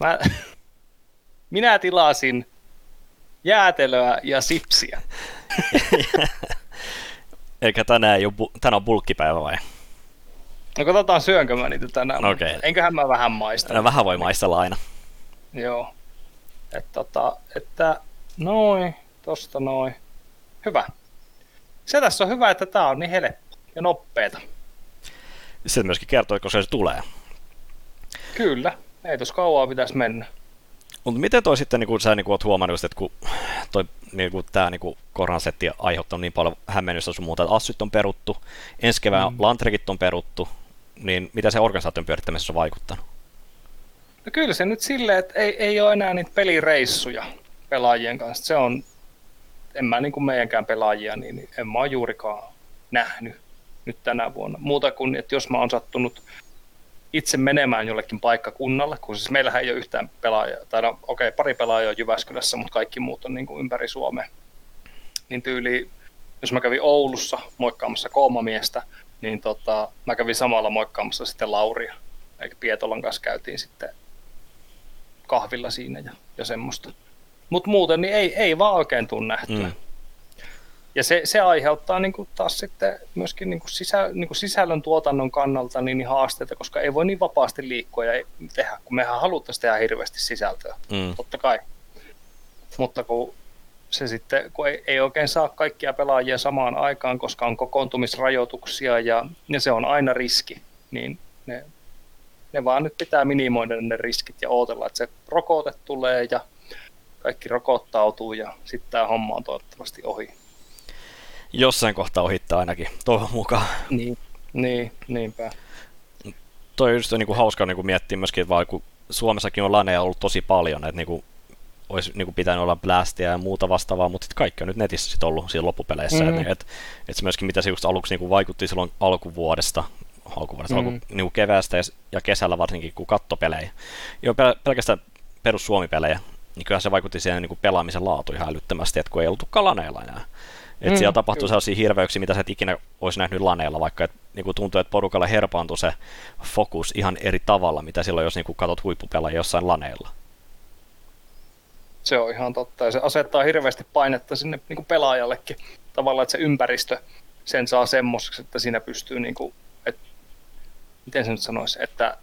mä, minä tilasin jäätelöä ja sipsiä. Eli tänään, ei ole, bu- tänään on bulkkipäivä vai? No katsotaan syönkö mä niitä tänään. Mutta Enköhän mä vähän maista. No, vähän voi maistella aina. Joo. Et tota, että noin, tosta noin. Hyvä. Se tässä on hyvä, että tää on niin helppo ja nopeeta. Se myöskin kertoo, koska se tulee. Kyllä. Ei tos kauaa pitäisi mennä. Mutta miten toi sitten, niin kuin sä niin kuin oot huomannut, just, että kun toi, niin kuin, tämä niin on aiheuttanut niin paljon hämmennystä sun muuta, että Assyt on peruttu, ensi kevään mm. Lantrekit on peruttu, niin mitä se organisaation pyörittämisessä on vaikuttanut? No kyllä se nyt silleen, että ei, ei ole enää niitä pelireissuja pelaajien kanssa. Se on, en mä niin kuin meidänkään pelaajia, niin niin en mä juurikaan nähnyt nyt tänä vuonna. Muuta kuin, että jos mä oon sattunut itse menemään jollekin paikkakunnalle, kun siis meillähän ei ole yhtään pelaajaa, tai no okei, okay, pari pelaajaa on Jyväskylässä, mutta kaikki muut on niin kuin ympäri Suomea. Niin tyyli, jos mä kävin Oulussa moikkaamassa koomamiestä, niin tota, mä kävin samalla moikkaamassa sitten Lauria. Eikä Pietolan kanssa käytiin sitten kahvilla siinä ja, ja semmoista. Mutta muuten niin ei, ei vaan oikein tule nähtyä. Mm. Ja se, se aiheuttaa niin kuin taas sitten myöskin niin kuin sisä, niin kuin sisällön tuotannon kannalta niin, niin haasteita, koska ei voi niin vapaasti liikkua ja tehdä, kun mehän haluttaisiin tehdä hirveästi sisältöä, Mm. totta kai. Mutta kun se sitten, kun ei, ei oikein saa kaikkia pelaajia samaan aikaan, koska on kokoontumisrajoituksia ja, ja se on aina riski, niin ne, ne vaan nyt pitää minimoida ne riskit ja odotella, että se rokote tulee ja kaikki rokottautuu ja sitten tämä homma on toivottavasti ohi. Jossain kohtaa ohittaa ainakin, toivon mukaan. Niin, niin niinpä. Toi on just niin kuin hauska niin kuin miettiä myöskin, että vaan kun Suomessakin on laneja ollut tosi paljon, että niin kuin olisi niin kuin pitänyt olla blastia ja muuta vastaavaa, mutta sitten kaikki on nyt netissä sit ollut siinä loppupeleissä. Mhm. Mm. Että et se myöskin, mitä se just aluksi niin kuin vaikutti silloin alkuvuodesta, alkuvuodesta, Mhm. mm. alku, niin kuin keväästä ja, ja kesällä varsinkin, kun kattopelejä. Jo pel- pelkästään perus Suomi-pelejä, niin kyllähän se vaikutti siihen niin kuin pelaamisen laatu ihan älyttömästi, että kun ei oltu laneilla enää. Et Mm, siellä tapahtui kyllä. sellaisia hirveyksiä, mitä sä et ikinä olisi nähnyt laneilla, vaikka et, niin kuin tuntuu, että porukalla herpaantui se fokus ihan eri tavalla, mitä silloin, jos niin kuin katsot huippupelaajia jossain laneilla. Se on ihan totta ja se asettaa hirveästi painetta sinne niin kuin pelaajallekin. Tavallaan, että se ympäristö sen saa semmoiseksi, että siinä pystyy, niin kuin, että, miten se nyt sanoisi, että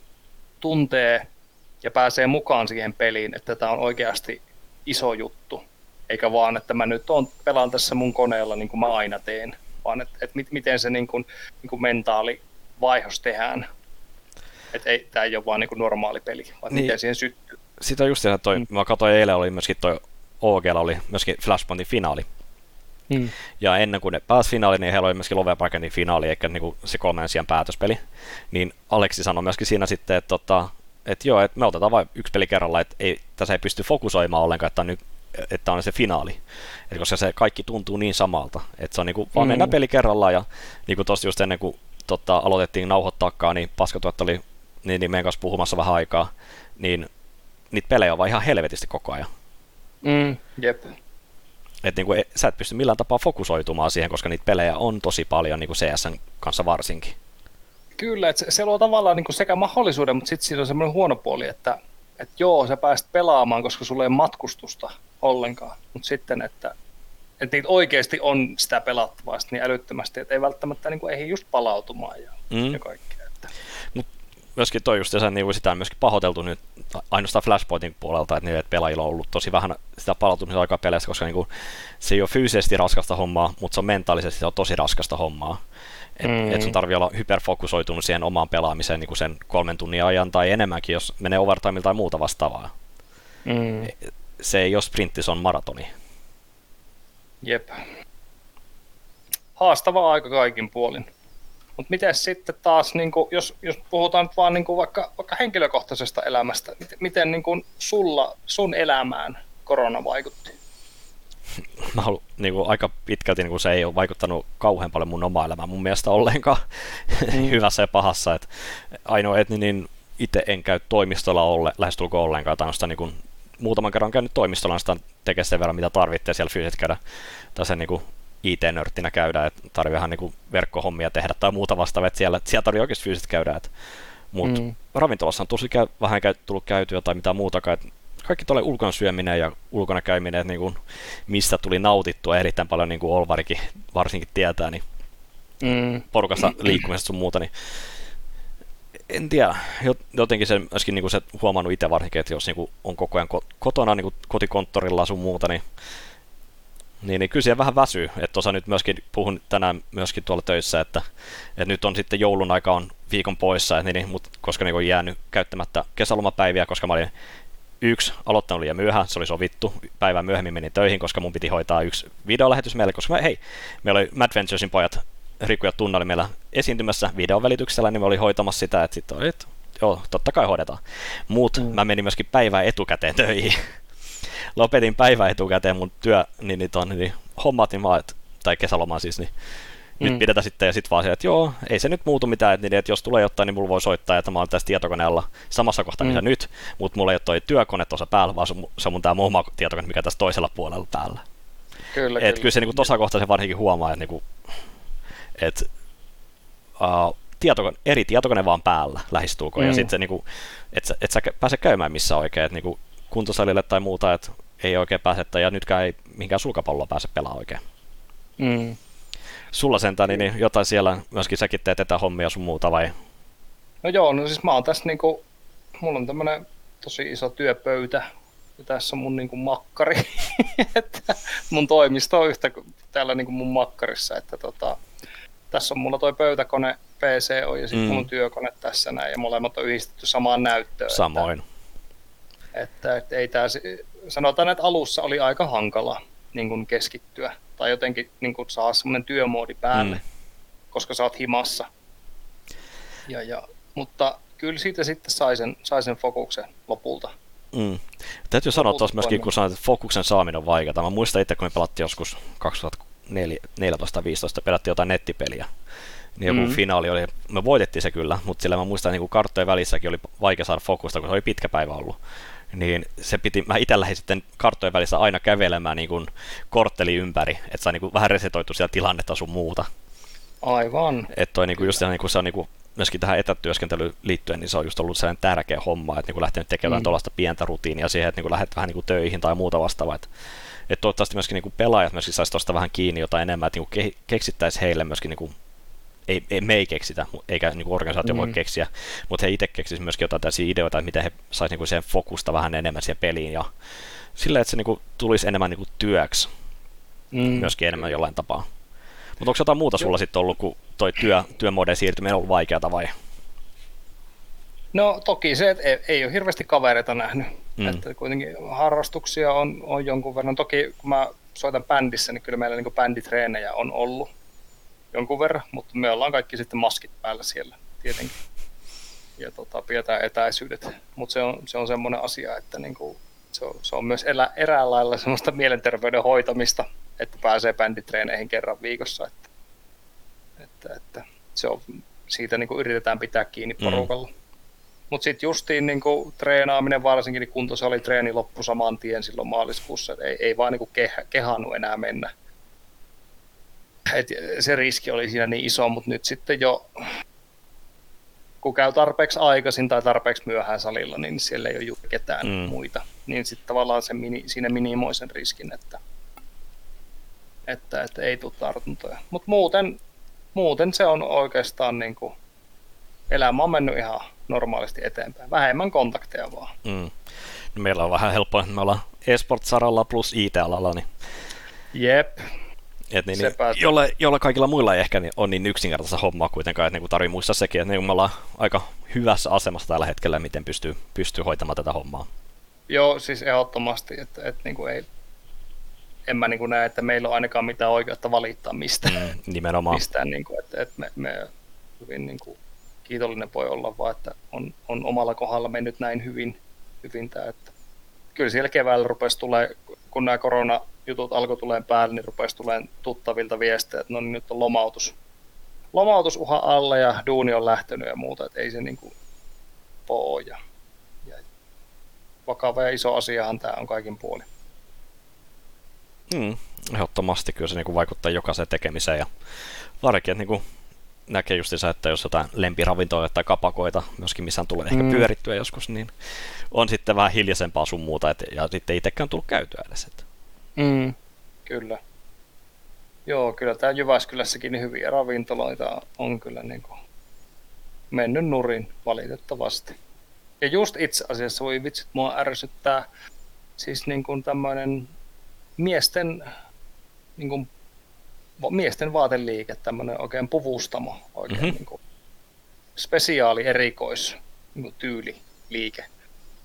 tuntee ja pääsee mukaan siihen peliin, että tämä on oikeasti iso juttu. Eikä vaan, että mä nyt on, pelaan tässä mun koneella niin kuin mä aina teen, vaan että, että mit- miten se niin kuin, niin kuin mentaali vaihos tehdään. Että ei, tämä ei ole vaan niin kuin normaali peli, vaan Niin. niin. miten siihen syttyy. Sitä just että toi, mm. mä katsoin eilen oli myöskin toi OGlla oli myöskin Flashpointin finaali. Mm. Ja ennen kuin ne pääsi finaaliin, niin heillä oli myöskin Love Packetin finaali, eikä niinku se kolmen sijaan päätöspeli. Niin Aleksi sanoi myöskin siinä sitten, että, tota, että joo, että me otetaan vain yksi peli kerralla, että ei, tässä ei pysty fokusoimaan ollenkaan, että on, nyt, että on se finaali. Et koska se kaikki tuntuu niin samalta, että se on niinku, vaan Mm. mennään peli kerrallaan ja niin kuin tosta just ennen kuin tota, aloitettiin nauhoittaakaan, niin Paskatuot oli niin, niin meidän kanssa puhumassa vähän aikaa, niin niitä pelejä on vaan ihan helvetisti koko ajan. Mm. Jep. Et niinku, e- sä et pysty millään tapaa fokusoitumaan siihen, koska niitä pelejä on tosi paljon, niin kuin CSN kanssa varsinkin. Kyllä, että se, se luo tavallaan niin kuin sekä mahdollisuuden, mutta sitten siinä on semmoinen huono puoli, että, että joo, sä pääset pelaamaan, koska sulla ei matkustusta ollenkaan, mutta sitten, että, että niitä oikeasti on sitä pelattavaa sit niin älyttömästi, että ei välttämättä niin kuin, ehdi just palautumaan ja, Mm. ja kaikkea. Että. Myöskin toi just, niin sitä on myöskin pahoiteltu nyt ainoastaan Flashpointin puolelta, että, että pelaajilla on ollut tosi vähän sitä palautumisaikaa peleissä, koska niin kuin, se ei ole fyysisesti raskasta hommaa, mutta se on mentaalisesti se on tosi raskasta hommaa. Et, Mm. et sun tarvii olla hyperfokusoitunut siihen omaan pelaamiseen niin kuin sen kolmen tunnin ajan tai enemmänkin, jos menee overtimella tai muuta vastaavaa. Mm. Se ei ole sprintti, se on maratoni. Jep. Haastava aika kaikin puolin. Mutta miten sitten taas, niin kuin, jos, jos puhutaan nyt vaan niin vaikka, vaikka henkilökohtaisesta elämästä, miten, miten niin kuin sulla, sun elämään korona vaikutti? mä halu, niin kuin aika pitkälti niin kuin se ei ole vaikuttanut kauhean paljon mun omaa elämään mun mielestä ollenkaan mm. hyvässä ja pahassa. Et ainoa, että niin itse en käy toimistolla olle, lähestulkoon ollenkaan, tai niin muutaman kerran käynyt toimistolla, ainoastaan tekemään sen verran, mitä tarvitsee siellä fyysisesti käydä, tai sen niin IT-nörttinä käydä, että tarvii vähän niin verkkohommia tehdä tai muuta vastaavaa, että siellä, siellä tarvii oikeasti fyysisesti käydä, että mutta mm. ravintolassa on tosi käy, vähän käy, tullut käytyä tai mitä muutakaan, että kaikki tuolle ulkona syöminen ja ulkona käyminen, että niin kuin, mistä tuli nautittua erittäin paljon, niin kuin Olvarikin varsinkin tietää, niin mm. porukassa liikkumisesta sun muuta, niin en tiedä, jotenkin se myöskin niin kuin se huomannut itse varsinkin, että jos niin kuin on koko ajan kotona niin kuin kotikonttorilla sun muuta, niin niin, niin kyllä siellä vähän väsyy. Että tuossa nyt myöskin puhun tänään myöskin tuolla töissä, että, että nyt on sitten joulun aika on viikon poissa, niin, niin, mutta koska niin on jäänyt käyttämättä kesälomapäiviä, koska mä olin yksi aloittanut liian myöhään, se oli sovittu, päivän myöhemmin menin töihin, koska mun piti hoitaa yksi videolähetys meille, koska mä, hei, meillä oli Mad Venturesin pojat Riku ja Tunna oli meillä esiintymässä videon välityksellä, niin mä olin hoitamassa sitä, että sitten oli, että joo, totta kai hoidetaan. Mut mm. mä menin myöskin päivää etukäteen töihin. Lopetin päivää etukäteen mun työ, niin, niin, ton, niin hommat, niin mä että, tai kesäloma siis, niin mm. nyt pidetään sitten ja sitten vaan se, että joo, ei se nyt muutu mitään, että, niin, että jos tulee jotain, niin mulla voi soittaa, että mä oon tässä tietokoneella samassa kohtaa, missä mm. nyt, mutta mulla ei ole toi työkone tuossa päällä, vaan se on mun tämä oma tietokone, mikä tässä toisella puolella päällä. Kyllä, et kyllä. kyllä se niin tuossa kohtaa se varsinkin huomaa, että, niin kuin, että uh, tietokone, eri tietokone vaan päällä lähestulko, mm. ja sitten se, niin kuin, et, sä, et sä pääse käymään missä oikein, että niin kuin, kuntosalille tai muuta, että ei oikein pääse, ja nytkään ei mihinkään sulkapalloa pääse pelaamaan oikein. Mm. Sulla sentään, niin, niin jotain siellä myöskin säkin teet etähommia sun muuta vai? No joo, no siis mä oon tässä niinku, mulla on tämmönen tosi iso työpöytä, ja tässä on mun niinku makkari, että mun toimisto on yhtä täällä niinku mun makkarissa, että tota, tässä on mulla toi pöytäkone, PC on ja sitten mm. mun työkone tässä näin, ja molemmat on yhdistetty samaan näyttöön. Samoin. Että, että, että ei tää, sanotaan, että alussa oli aika hankala niin kuin keskittyä tai jotenkin niin kuin saa semmoinen työmoodi päälle, mm. koska sä oot himassa. Ja, ja, mutta kyllä siitä sitten sai sen, sai sen fokuksen lopulta. Mm. Täytyy sanoa tuossa myöskin, kun sanoit, että fokuksen saaminen on vaikeaa. Mä muistan itse, kun me pelattiin joskus 2014-2015, pelattiin jotain nettipeliä. Niin joku mm. finaali oli, me voitettiin se kyllä, mutta sillä mä muistan, että niin karttojen välissäkin oli vaikea saada fokusta, kun se oli pitkä päivä ollut niin se piti, mä itse lähdin sitten karttojen välissä aina kävelemään niin kuin kortteli ympäri, että saa niin kuin vähän resetoitu siellä tilannetta sun muuta. Aivan. Että toi niin kuin just se, niin kuin se on niin kuin, myöskin tähän etätyöskentelyyn liittyen, niin se on just ollut sellainen tärkeä homma, että niin kuin lähtenyt tekemään mm. tuollaista pientä rutiinia siihen, että niin kuin lähdet vähän niin kuin töihin tai muuta vastaavaa. Että, että toivottavasti myöskin niin kuin pelaajat myöskin saisi tuosta vähän kiinni jotain enemmän, että niin kuin keksittäisiin heille myöskin niin kuin ei, ei, me ei keksitä, eikä niin kuin organisaatio mm. voi keksiä, mutta he itse keksisivät myöskin jotain tällaisia ideoita, että miten he saisivat niin sen fokusta vähän enemmän siihen peliin ja sillä, että se niin kuin, tulisi enemmän niin kuin työksi mm. myöskin enemmän jollain tapaa. Mutta onko jotain muuta sulla sitten ollut, kun toi työ, työmuodeen siirtyminen on ollut vaikeata vai? No toki se, että ei, ei ole hirveästi kavereita nähnyt. Mm. Että kuitenkin harrastuksia on, on jonkun verran. Toki kun mä soitan bändissä, niin kyllä meillä niin bänditreenejä on ollut jonkun verran, mutta me ollaan kaikki sitten maskit päällä siellä tietenkin. Ja tota, pidetään etäisyydet. Mutta se on, se on semmoinen asia, että niinku, se, on, se on myös elä, erään lailla semmoista mielenterveyden hoitamista, että pääsee bänditreeneihin kerran viikossa. Että, että, että se on, siitä niinku yritetään pitää kiinni mm. porukalla. Mm. Mutta sitten justiin niinku, treenaaminen, varsinkin niin kuntosalitreeni loppu saman tien silloin maaliskuussa. Ei, ei vaan niinku keh, kehannut enää mennä et se riski oli siinä niin iso, mutta nyt sitten jo kun käy tarpeeksi aikaisin tai tarpeeksi myöhään salilla, niin siellä ei ole juuri ketään mm. muita. Niin sitten tavallaan se mini, siinä minimoi sen riskin, että, että, että ei tule tartuntoja. Mutta muuten, muuten se on oikeastaan niin kuin, elämä on mennyt ihan normaalisti eteenpäin. Vähemmän kontakteja vaan. Mm. No meillä on vähän helppoa, me ollaan esport-saralla plus IT-alalla, niin Jep, et niin, niin, jolle, jolle kaikilla muilla ei ehkä niin, on niin yksinkertaista hommaa kuitenkaan, että niin tarvii muistaa sekin, että niin me ollaan aika hyvässä asemassa tällä hetkellä, miten pystyy, pystyy hoitamaan tätä hommaa. Joo, siis ehdottomasti, että, että niin kuin ei, en mä niin kuin näe, että meillä on ainakaan mitään oikeutta valittaa mistään. Mm, nimenomaan. Mistään, niin kuin, että, että me, me hyvin niin kuin, kiitollinen voi olla vaan, että on, on omalla kohdalla mennyt näin hyvin, hyvin tämä, että kyllä siellä keväällä rupesi tulee, kun nämä korona jutut alkoi tulemaan päälle, niin rupesi tulemaan tuttavilta viestejä, että no niin nyt on lomautus. Lomautusuha alla ja duuni on lähtenyt ja muuta, että ei se niin kuin poo. Ja, ja vakava ja iso asiahan tämä on kaikin puoli. Mm, ehdottomasti kyllä se niin kuin vaikuttaa jokaiseen tekemiseen ja varsinkin, että niin kuin näkee justiinsa, että jos jotain lempiravintoja tai kapakoita, myöskin missään tulee ehkä Mm. pyörittyä joskus, niin on sitten vähän hiljaisempaa sun muuta, et, ja sitten itsekään tullut käytyä edes. Et. Mm. Kyllä. Joo, kyllä tämä Jyväskylässäkin niin hyviä ravintoloita on kyllä niin kuin mennyt nurin valitettavasti. Ja just itse asiassa, voi vitsit, mua ärsyttää siis niin kuin tämmöinen miesten, niin kuin, miesten vaateliike, tämmöinen oikein puvustamo, oikein Mhm. mm-hmm. niin kuin spesiaali erikois niin kuin tyyliliike.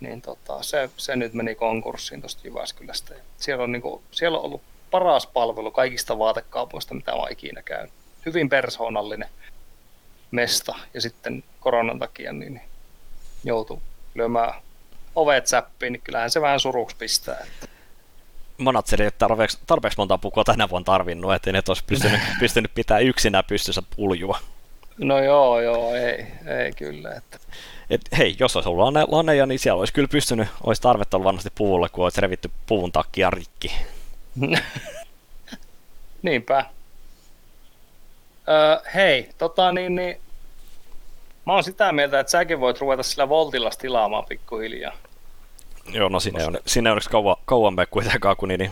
Niin tota, se, se, nyt meni konkurssiin tuosta Jyväskylästä. Siellä on, niin kuin, siellä on ollut paras palvelu kaikista vaatekaupoista, mitä mä oon ikinä käynyt. Hyvin persoonallinen mesta ja sitten koronan takia niin joutui lyömään ovet säppiin, niin kyllähän se vähän suruksi pistää. Että. Manageri ei tarpeeksi, tarpeeksi monta pukua tänä vuonna tarvinnut, ettei ne olisi pystynyt, pystynyt pitää yksinään pystyssä puljua. No joo, joo, ei, ei kyllä. Että. Et, hei, jos olisi ollut lane, laneja, niin siellä olisi kyllä pystynyt, olisi tarvetta ollut varmasti puvulle, kun olisi revitty puvun takia rikki. Niinpä. Öö, hei, tota niin, niin, mä oon sitä mieltä, että säkin voit ruveta sillä voltilla tilaamaan pikkuhiljaa. Joo, no sinne on, sinne onneksi kauan, kauan mene kuitenkaan, kun niin, niin,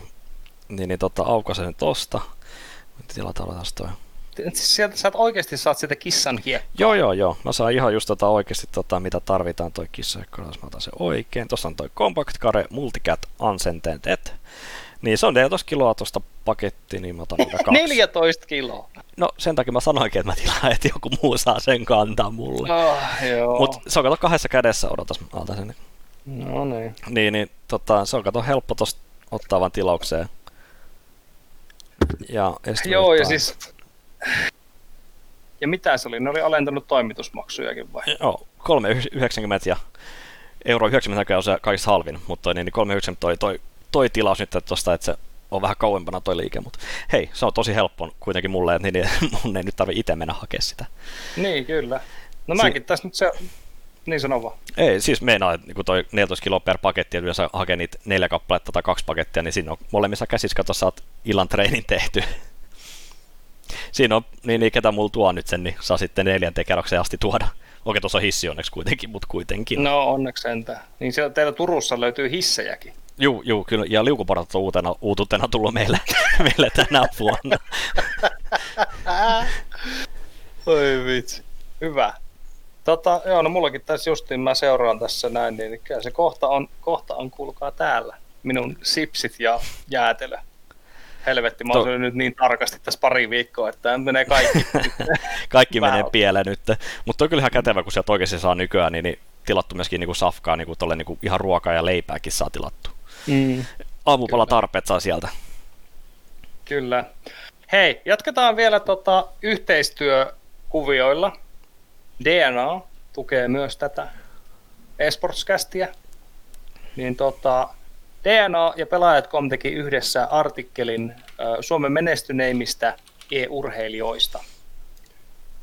niin, niin tota, aukasen tosta. Tilataan taas toi. Siis Sieltä sä oikeasti saat sitä kissan hiekkaa. Joo, joo, joo. Mä saan ihan just tota oikeasti tota, mitä tarvitaan toi kissa. Jos mä otan se oikein. Tuossa on toi Compact Care Multicat Unscented. Niin se on 14 kiloa tuosta paketti, niin mä otan kaksi. 14 kiloa. No sen takia mä sanoinkin, että mä tilaan, että joku muu saa sen kantaa mulle. Oh, joo. Mut se on kato kahdessa kädessä, odotas, mä otan sen. No niin. Niin, niin tota, se on kato helppo tosta ottaa vaan tilaukseen. Ja Joo, ja laittaa- siis... Ja mitä se oli? Ne oli alentanut toimitusmaksujakin vai? Joo, 3,90 ja euro 90 näköjään on se kaikista halvin, mutta toi, niin, niin 3,90 toi, toi, toi tilaus nyt tosta, että se on vähän kauempana toi liike, mutta hei, se on tosi helppo kuitenkin mulle, että niin, niin, mun ei nyt tarvi itse mennä hakemaan sitä. Niin, kyllä. No Si- mäkin tässä nyt se... Niin sano vaan. Ei, siis meinaa, että niin toi 14 kiloa per paketti, ja hakee niitä neljä kappaletta tai kaksi pakettia, niin siinä on molemmissa käsissä, kato, saat illan treenin tehty. Siinä on, niin, niin ketä mulla tuo nyt sen, niin saa sitten neljänteen kerrokseen asti tuoda. Okei, tuossa on hissi onneksi kuitenkin, mutta kuitenkin. No onneksi sentään. Niin siellä teillä Turussa löytyy hissejäkin. Juu, juu, kyllä. Ja liukuportat on uutena, uutuutena tullut meille, meille tänä vuonna. Oi vitsi. Hyvä. Tota, joo, no mullakin tässä justiin mä seuraan tässä näin, niin kyllä se kohta on, kohta on kuulkaa täällä. Minun sipsit ja jäätelö. Helvetti, mä To- oon syönyt nyt niin tarkasti tässä pari viikkoa, että menee kaikki. Kaikki menee pieleen nyt. Mutta on kyllä ihan kätevä, kun sieltä oikeasti saa nykyään, niin, niin tilattu myöskin niin kuin safkaa, niin kuin tolle, niin kuin ihan ruokaa ja leipääkin saa tilattu. mm. Aamupala tarpeet saa sieltä. Kyllä. Hei, jatketaan vielä tota yhteistyökuvioilla. DNA tukee myös tätä esportskästiä. Niin tota, DNA ja Pelaajat.com teki yhdessä artikkelin Suomen menestyneimmistä e-urheilijoista.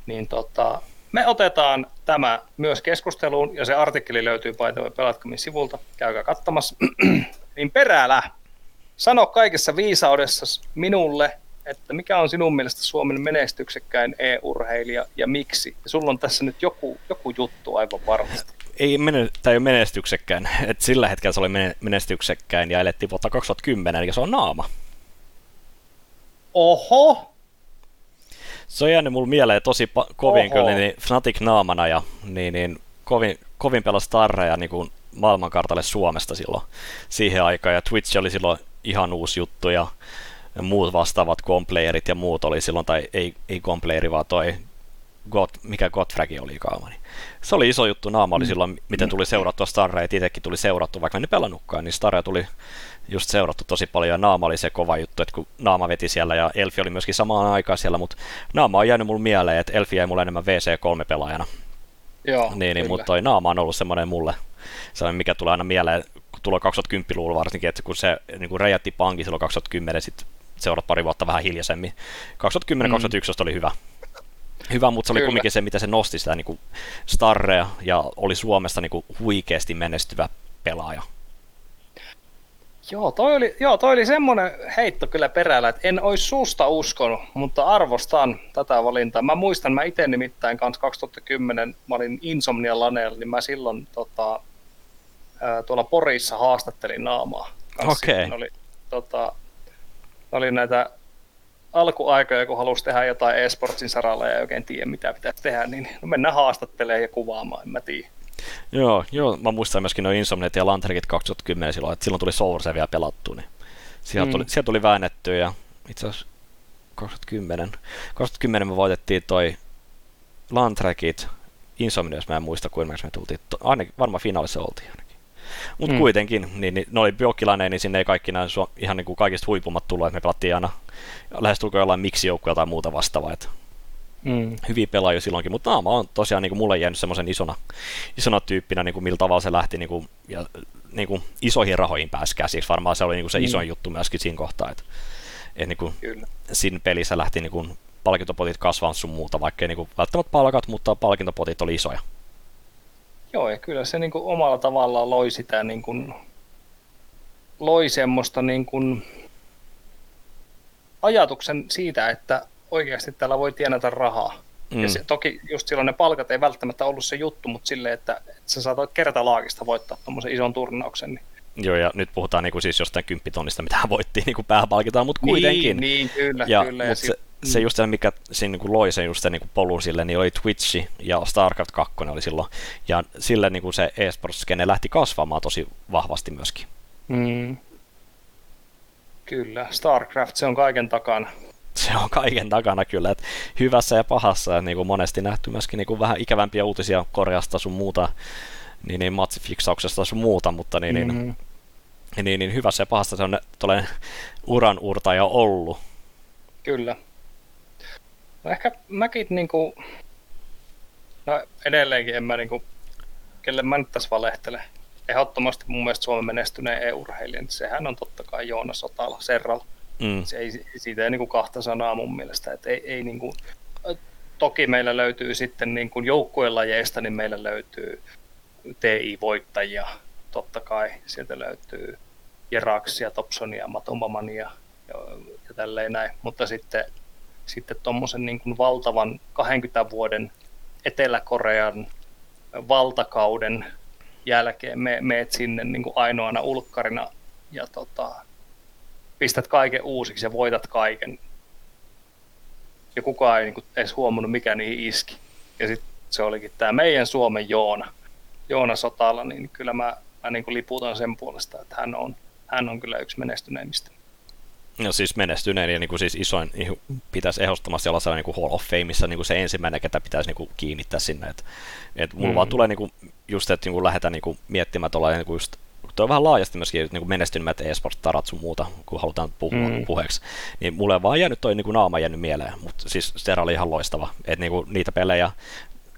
Niin tota, me otetaan tämä myös keskusteluun, ja se artikkeli löytyy paitava Pelaajat.comin sivulta. Käykää katsomassa. niin perälä, Sano kaikessa viisaudessa minulle, että mikä on sinun mielestä Suomen menestyksekkäin e-urheilija ja miksi? Ja sulla on tässä nyt joku, joku juttu aivan varmasti. Ei, mene, tai ei ole menestyksekkäin. Et sillä hetkellä se oli mene- menestyksekkäin ja elettiin vuotta 2010, eli se on naama. Oho! Se on jäänyt mulle mieleen tosi pa- kovin Oho. kyllä niin Fnatic naamana ja niin, niin, kovin, kovin pelasi starreja niin kuin maailmankartalle Suomesta silloin siihen aikaan ja Twitch oli silloin ihan uusi juttu ja muut vastaavat complayerit ja muut oli silloin, tai ei, ei complayeri vaan toi God, mikä Godfragi oli kaama. Niin se oli iso juttu, naama oli silloin, miten tuli seurattua starreja, et itsekin tuli seurattu, vaikka en pelannutkaan, niin starreja tuli just seurattu tosi paljon ja Naama oli se kova juttu, että kun Naama veti siellä ja Elfi oli myöskin samaan aikaan siellä, mutta Naama on jäänyt mulle mieleen, että Elfi jäi mulle enemmän VC3-pelaajana. Joo, Niin, niin mutta toi Naama on ollut semmoinen mulle, sellainen mikä tulee aina mieleen, kun tulee 2010-luvulla varsinkin, että kun se niin kuin räjähti pankki silloin 2010, sitten seurat pari vuotta vähän hiljaisemmin. 2010-2011 oli hyvä. Hyvä, mutta se oli Kyllä. kumminkin se, mitä se nosti sitä niin kuin starrea ja oli Suomesta niin kuin huikeasti menestyvä pelaaja. Joo, toi oli, joo, toi oli semmoinen heitto kyllä perällä, että en olisi suusta uskonut, mutta arvostan tätä valintaa. Mä muistan, mä itse nimittäin kanssa 2010, mä olin Insomnia Laneella, niin mä silloin tota, ää, tuolla Porissa haastattelin naamaa. Okei. Okay. Oli, tota, oli näitä alkuaikoja, kun halusi tehdä jotain e-sportsin saralla ja ei oikein tiedä, mitä pitäisi tehdä, niin mennään haastattelemaan ja kuvaamaan, en mä tiedä. Joo, joo, mä muistan myöskin noin Insomniat ja Lantrekit 2010 silloin, että silloin tuli Source vielä pelattu, niin sieltä, mm. tuli, sieltä tuli väännetty ja itse asiassa 2010, 2010 me voitettiin toi Lantrekit, Insomnias mä en muista kuinka me tultiin, ainakin varmaan finaalissa oltiin. Mutta mm. kuitenkin, niin, niin ne oli biokkilainen, niin sinne ei kaikki nämä ihan niin kuin kaikista huipummat tullut, että me pelattiin aina lähestulkoon jollain miksi tai muuta vastaavaa. Että mm. hyviä pelaajia silloinkin, mutta Naama on tosiaan niin kuin mulle jäänyt semmoisen isona, isona tyyppinä, niin kuin millä tavalla se lähti niin kuin, ja, niin kuin isoihin rahoihin pääsi käsiksi. Varmaan se oli niin kuin se mm. isoin juttu myöskin siinä kohtaa, että, että niin kuin siinä pelissä lähti niin kuin palkintopotit kasvaa sun muuta, vaikka ei niin kuin välttämättä palkat, mutta palkintopotit oli isoja. Joo, ja kyllä se niin kuin omalla tavallaan loi sitä niin kuin, loi semmoista niin kuin, ajatuksen siitä, että oikeasti täällä voi tienata rahaa. Mm. Ja se, toki just silloin ne palkat ei välttämättä ollut se juttu, mutta silleen, että, että sä saatoit kertalaakista voittaa tuommoisen ison turnauksen. Niin. Joo, ja nyt puhutaan niinku siis jostain kymppitonnista, mitä hän voitti niinku pääpalkitaan, mutta kuitenkin. Niin, niin kyllä, ja, kyllä. Ja se, se just se, mikä siinä niinku loi sen just sen niinku polun sille, niin oli Twitchi ja StarCraft 2 oli silloin. Ja sille niinku se eSports-skene lähti kasvamaan tosi vahvasti myöskin. Mm. Kyllä, StarCraft, se on kaiken takana se on kaiken takana kyllä, että hyvässä ja pahassa, että niin kuin monesti nähty myöskin niin kuin vähän ikävämpiä uutisia Koreasta sun muuta, niin, niin matsifiksauksesta sun muuta, mutta niin, niin, mm-hmm. niin, niin, niin hyvässä ja pahassa se on tuollainen uran urtaja ollut. Kyllä. No ehkä mäkin niin kuin, no edelleenkin en mä niin kuin, kelle mä nyt tässä valehtele. Ehdottomasti mun mielestä Suomen menestyneen EU-urheilijan, sehän on totta kai Joonas Sotala, Serralla. Mm. Se ei, siitä ei niin kuin kahta sanaa mun mielestä. Että ei, ei niin kuin, toki meillä löytyy sitten niin kuin joukkueen lajeista, niin meillä löytyy TI-voittajia, totta kai. Sieltä löytyy Jeraksia, Topsonia, Matomamania ja, ja tälleen näin. Mutta sitten sitten tuommoisen niin kuin valtavan 20 vuoden Etelä-Korean valtakauden jälkeen me, meet sinne niin kuin ainoana ulkkarina ja tota, pistät kaiken uusiksi ja voitat kaiken. Ja kukaan ei niin edes huomannut, mikä niihin iski. Ja sitten se olikin tämä meidän Suomen Joona, Joona Sotala, niin kyllä mä, mä niin kuin liputan sen puolesta, että hän on, hän on kyllä yksi menestyneimmistä. No siis menestyneen ja niin kuin siis isoin niin pitäisi ehdottomasti olla sellainen niin kuin Hall of Fameissa niin kuin se ensimmäinen, ketä pitäisi niin kuin kiinnittää sinne. Et, et mulla mm. vaan tulee niin kuin, just, että niin kuin lähdetään niin kuin miettimään tuolla niin kuin just on vähän laajasti myöskin niin menestyneet e-sport-tarat sun muuta, kun halutaan puhua mm. puheeksi, niin mulle on vaan jäänyt toi niin kuin naama jäänyt mieleen, mutta siis Stera oli ihan loistava, että niin kuin niitä pelejä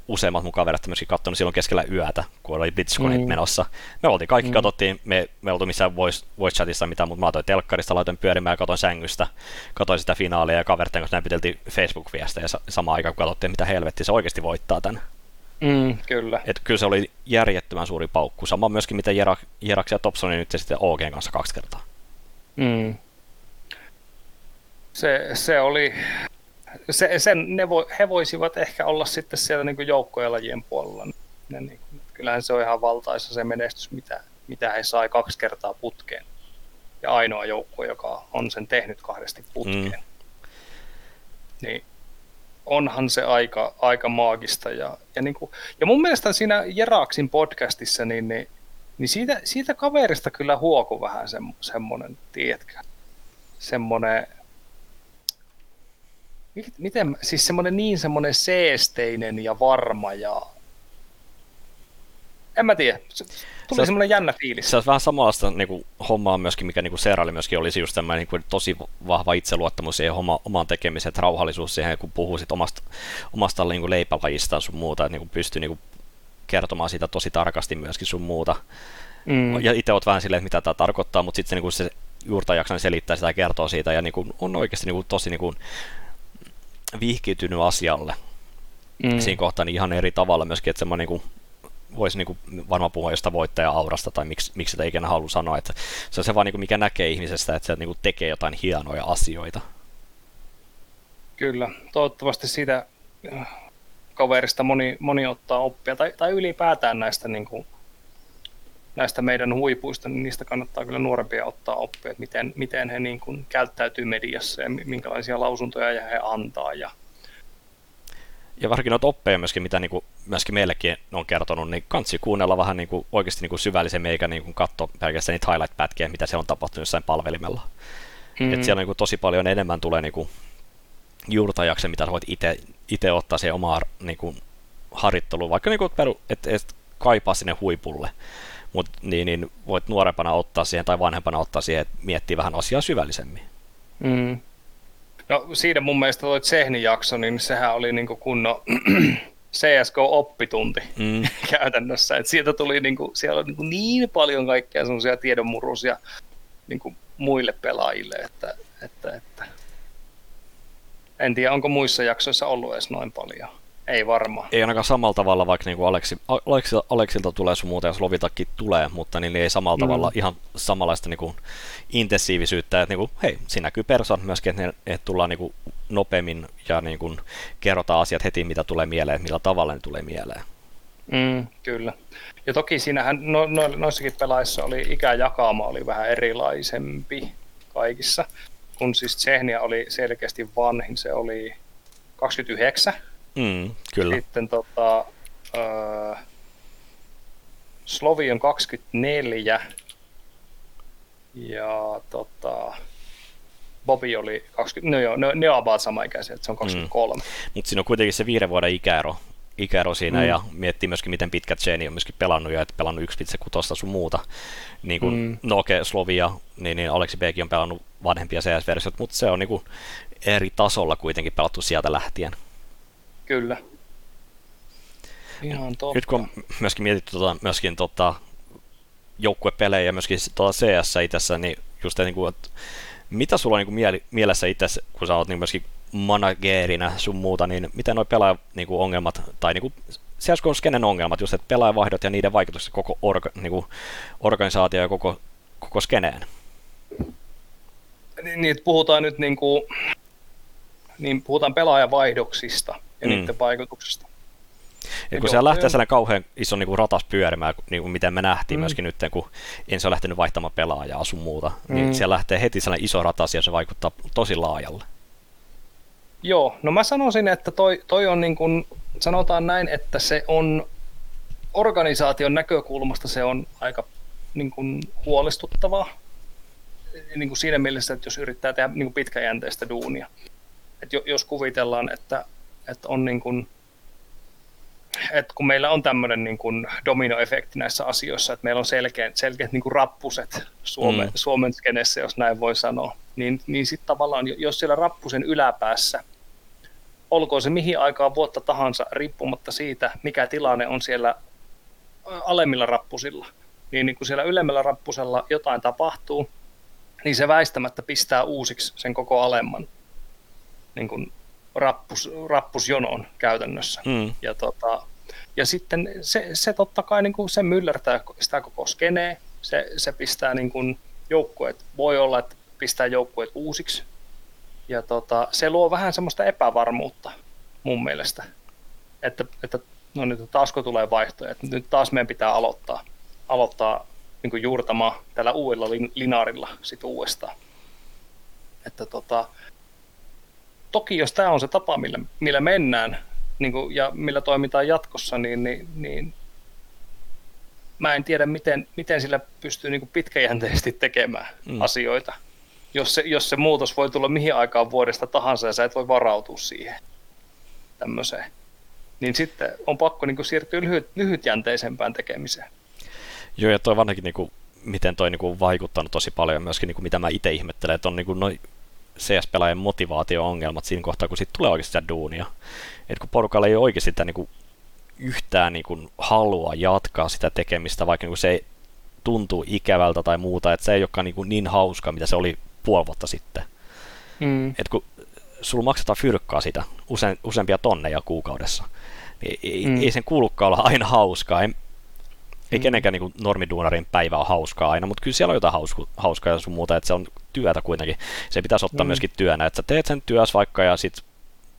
useimmat mun kaverit myöskin katsonut silloin keskellä yötä, kun oli BlitzConit mm. menossa. Me oltiin kaikki, mm. katsottiin, me, me oltiin missään voice, voice chatissa mitä, mutta mä laitoin telkkarista, laitoin pyörimään ja katsoin sängystä, katsoin sitä finaalia ja kaverten kanssa näpyteltiin Facebook-viestejä samaan aikaan, kun katsottiin, mitä helvetti se oikeasti voittaa tämän. Mm, kyllä. Et kyllä se oli järjettömän suuri paukku. Sama myöskin, mitä Jerak, Jeraks ja Thompsoni nyt sitten OG kanssa kaksi kertaa. Mm. Se, se oli, se, sen, ne vo, he voisivat ehkä olla sitten siellä niin joukkojen lajien puolella. Ne, niin, kyllähän se on ihan valtaisa se menestys, mitä, mitä he sai kaksi kertaa putkeen. Ja ainoa joukko, joka on sen tehnyt kahdesti putkeen. Mm. Niin onhan se aika, aika maagista. Ja, ja, niin kuin, ja mun mielestä siinä Jeraksin podcastissa, niin, niin, niin siitä, siitä kaverista kyllä huoku vähän se, semmoinen, tiedätkö, semmoinen, miten, siis semmoinen niin semmoinen seesteinen ja varma ja en mä tiedä. Tuli se, semmoinen jännä fiilis. Se on vähän samanlaista niin kuin, hommaa myöskin, mikä niin Seeralle myöskin olisi just tämä niin kuin, tosi vahva itseluottamus siihen oma, omaan tekemiseen, että rauhallisuus siihen, kun puhuu sit omasta, omasta niin kuin leipälajistaan sun muuta, että niin kuin pystyy niin kuin, kertomaan siitä tosi tarkasti myöskin sun muuta. Mm. Ja itse oot vähän silleen, että mitä tämä tarkoittaa, mutta sitten se, niin kuin se juurta jaksan selittää sitä ja kertoo siitä ja niin kuin, on oikeasti niin kuin, tosi niin kuin, vihkiytynyt asialle mm. siinä kohtaa niin ihan eri tavalla myöskin, että semmoinen niin voisi niin kuin varmaan puhua jostain voittaja-aurasta tai miksi, miksi sitä ikinä halua sanoa, että se on se vaan niin kuin mikä näkee ihmisestä, että se niin kuin tekee jotain hienoja asioita. Kyllä, toivottavasti siitä äh, kaverista moni, moni ottaa oppia, tai, tai ylipäätään näistä, niin kuin, näistä meidän huipuista, niin niistä kannattaa kyllä nuorempia ottaa oppia, että miten, miten he niin kuin, käyttäytyy mediassa ja minkälaisia lausuntoja he antaa ja ja varsinkin noita oppeja myöskin, mitä niin kuin, myöskin meillekin on kertonut, niin kansi kuunnella vähän niin kuin, oikeasti niin kuin syvällisemmin, eikä niin kuin katsoa pelkästään niitä highlight-pätkiä, mitä siellä on tapahtunut jossain palvelimella. Mm. Et siellä niin kuin, tosi paljon enemmän tulee niin kuin, juurtajaksi, mitä sä voit itse ottaa siihen omaan niin kuin, harjoitteluun, vaikka niin kuin, et, et kaipaa sinne huipulle. Mutta niin, niin voit nuorempana ottaa siihen tai vanhempana ottaa siihen, että miettii vähän asiaa syvällisemmin. Mm. No siinä mun mielestä toi Tsehnin jakso, niin sehän oli niinku kunno CSGO-oppitunti mm. käytännössä. Et sieltä tuli niinku, siellä oli niinku niin paljon kaikkea semmoisia tiedonmurusia niinku muille pelaajille, että, että, että en tiedä, onko muissa jaksoissa ollut edes noin paljon. Ei varmaan. Ei ainakaan samalla tavalla, vaikka niin kuin Aleksi, Aleksi, Aleksilta tulee sun muuta, jos Lovitakin tulee, mutta niin ei samalla mm. tavalla ihan samanlaista niin kuin intensiivisyyttä, että niin kuin, hei, siinä näkyy persoon myöskin, että, ne, että tullaan niin kuin nopeammin ja niin kuin kerrotaan asiat heti, mitä tulee mieleen, millä tavalla ne tulee mieleen. Mm, kyllä. Ja toki siinähän no, no, noissakin pelaissa oli ikäjakauma oli vähän erilaisempi kaikissa, kun siis Tsehnia oli selkeästi vanhin, se oli 29, Mm, kyllä. Sitten tota, äh, Slovi on 24 ja tota, Bobby oli 20, no joo, ne, ne on about sama ikäisiä, että se on 23. Mm. Mutta siinä on kuitenkin se viiden vuoden ikäero, ikäero siinä mm. ja miettii myöskin, miten pitkät Jenny on myöskin pelannut ja että pelannut 1.6 sun muuta. Niin kuin, mm. No okei, okay, Slovia, niin, niin Aleksi Beeki on pelannut vanhempia CS-versiot, mutta se on niin kuin eri tasolla kuitenkin pelattu sieltä lähtien. Kyllä. Ihan totta. Nyt kun on myöskin mietitty tota, myöskin tota, joukkuepelejä ja myöskin tota CS itse, niin just niin kuin, että mitä sulla on niin kuin mieli, mielessä itse, kun sä oot niin myöskin managerina sun muuta, niin miten noi pelaaja niin kuin ongelmat, tai niin kuin, on skenen ongelmat, just että pelaajavaihdot ja niiden vaikutukset koko orga, niin kuin, organisaatio ja koko, koko skeneen? Niin, niin puhutaan nyt niin kuin, niin puhutaan pelaajavaihdoksista ja mm. niiden vaikutuksesta. Ja kun se lähtee sellainen kauhean iso niin kuin ratas pyörimään, niin kuin miten me nähtiin mm. myöskin nyt, kun ensin on lähtenyt vaihtamaan pelaajaa sun muuta, niin mm. niin siellä lähtee heti sellainen iso ratas ja se vaikuttaa tosi laajalle. Joo, no mä sanoisin, että toi, toi on niin kuin, sanotaan näin, että se on organisaation näkökulmasta se on aika niin kuin huolestuttavaa. Niin kuin siinä mielessä, että jos yrittää tehdä niin kuin pitkäjänteistä duunia. että jos kuvitellaan, että että on niin kuin, että kun meillä on tämmöinen niin kuin dominoefekti näissä asioissa, että meillä on selkeät, selkeät niin kuin rappuset Suomen, mm. Suomen skenessä, jos näin voi sanoa, niin, niin sitten tavallaan, jos siellä rappusen yläpäässä, olkoon se mihin aikaan vuotta tahansa, riippumatta siitä, mikä tilanne on siellä alemmilla rappusilla, niin, niin kun siellä ylemmällä rappusella jotain tapahtuu, niin se väistämättä pistää uusiksi sen koko alemman niin kuin rappus, rappusjonon käytännössä. Mm. Ja, tota, ja sitten se, se totta kai niin kuin se myllertää sitä koko skenee, se, se pistää niin kuin joukkueet, voi olla, että pistää joukkueet uusiksi, ja tota, se luo vähän semmoista epävarmuutta mun mielestä, että, että no nyt taasko tulee vaihtoja, että nyt taas meidän pitää aloittaa, aloittaa niin kuin juurtamaan tällä uudella linaarilla sit uudestaan. Että tota, toki jos tämä on se tapa, millä, millä mennään niin kuin, ja millä toimitaan jatkossa, niin, niin, niin mä en tiedä, miten, miten sillä pystyy niin kuin pitkäjänteisesti tekemään mm. asioita. Jos se, jos se muutos voi tulla mihin aikaan vuodesta tahansa ja sä et voi varautua siihen tämmöiseen, niin sitten on pakko niin kuin siirtyä lyhyt, lyhytjänteisempään tekemiseen. Joo, ja toi vanhakin, niin kuin, miten toi niin kuin, vaikuttanut tosi paljon myöskin, niin kuin, mitä mä itse ihmettelen, että on niin kuin, noi CS-pelaajien motivaatio-ongelmat siinä kohtaa, kun siitä tulee oikeasti sitä duunia. Et kun porukalla ei ole oikeasti sitä niin kuin, yhtään niin kuin, halua jatkaa sitä tekemistä, vaikka niin kuin, se tuntuu ikävältä tai muuta, että se ei olekaan niin, kuin, niin hauska, mitä se oli puoli vuotta sitten. Mm. Et kun sulla maksetaan fyrkkaa sitä usein, useampia tonneja kuukaudessa, niin ei, mm. ei sen kuulukaan olla aina hauskaa. Ei, ei mm. kenenkään niin kuin, normiduunarin päivä on hauskaa aina, mutta kyllä siellä on jotain hausku, hauskaa ja sun muuta, että se on työtä kuitenkin. Se pitäisi ottaa mm. myöskin työnä, että sä teet sen työs vaikka ja sit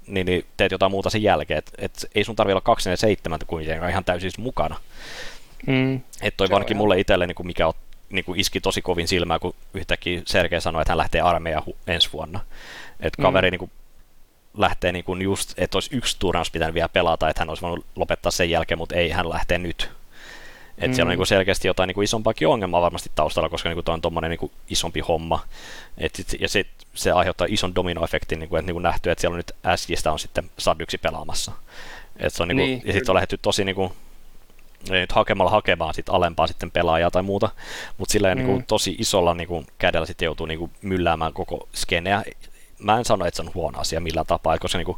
niin, niin teet jotain muuta sen jälkeen, että et ei sun tarvitse olla 27 kuitenkaan ihan täysin mukana. Mm. Että toi varsinkin mulle itselle, niin kuin mikä on, niin kuin iski tosi kovin silmää, kun yhtäkkiä Sergei sanoi, että hän lähtee armeijaan hu- ensi vuonna. Että kaveri mm. niin kuin, lähtee niin kuin just, että olisi yksi turnaus pitänyt vielä pelata, että hän olisi voinut lopettaa sen jälkeen, mutta ei, hän lähtee nyt. Et mm. siellä on niin kuin selkeästi jotain niin kuin isompaakin ongelmaa varmasti taustalla, koska niin kuin on tuommoinen niin isompi homma. Et sit, ja sit, se aiheuttaa ison dominoefektin, niin kuin, että niin kuin nähty, että siellä on nyt SJstä on sitten SAD 1 pelaamassa. Et se on niin kuin, niin, ja sitten on lähdetty tosi niin kuin, ei nyt hakemalla hakemaan sit alempaa sitten pelaajaa tai muuta, mutta sillä mm. niin kuin, tosi isolla niin kuin, kädellä sitten joutuu niin kuin, mylläämään koko skeneä. Mä en sano, että se on huono asia millään tapaa, koska niin kuin,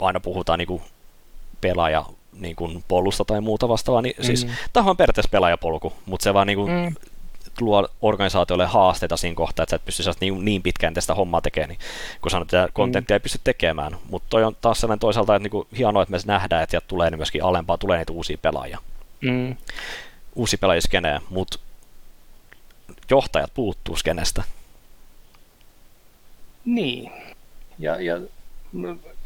aina puhutaan niin kuin, pelaaja niin kuin polusta tai muuta vastaavaa, niin siis mm. siis tämä on periaatteessa pelaajapolku, mutta se vaan niin kuin, mm. luo organisaatiolle haasteita siinä kohtaa, että sä et pysty niin, niin pitkään tästä hommaa tekemään, niin kun sanot, että kontenttia mm. ei pysty tekemään, mutta toi on taas sellainen toisaalta, että niin kuin, hienoa, että me nähdään, että tulee niin myöskin alempaa, tulee niitä uusia pelaajia. Mm. Uusi pelaajiskenejä, mutta johtajat puuttuu skenestä. Niin. Ja, ja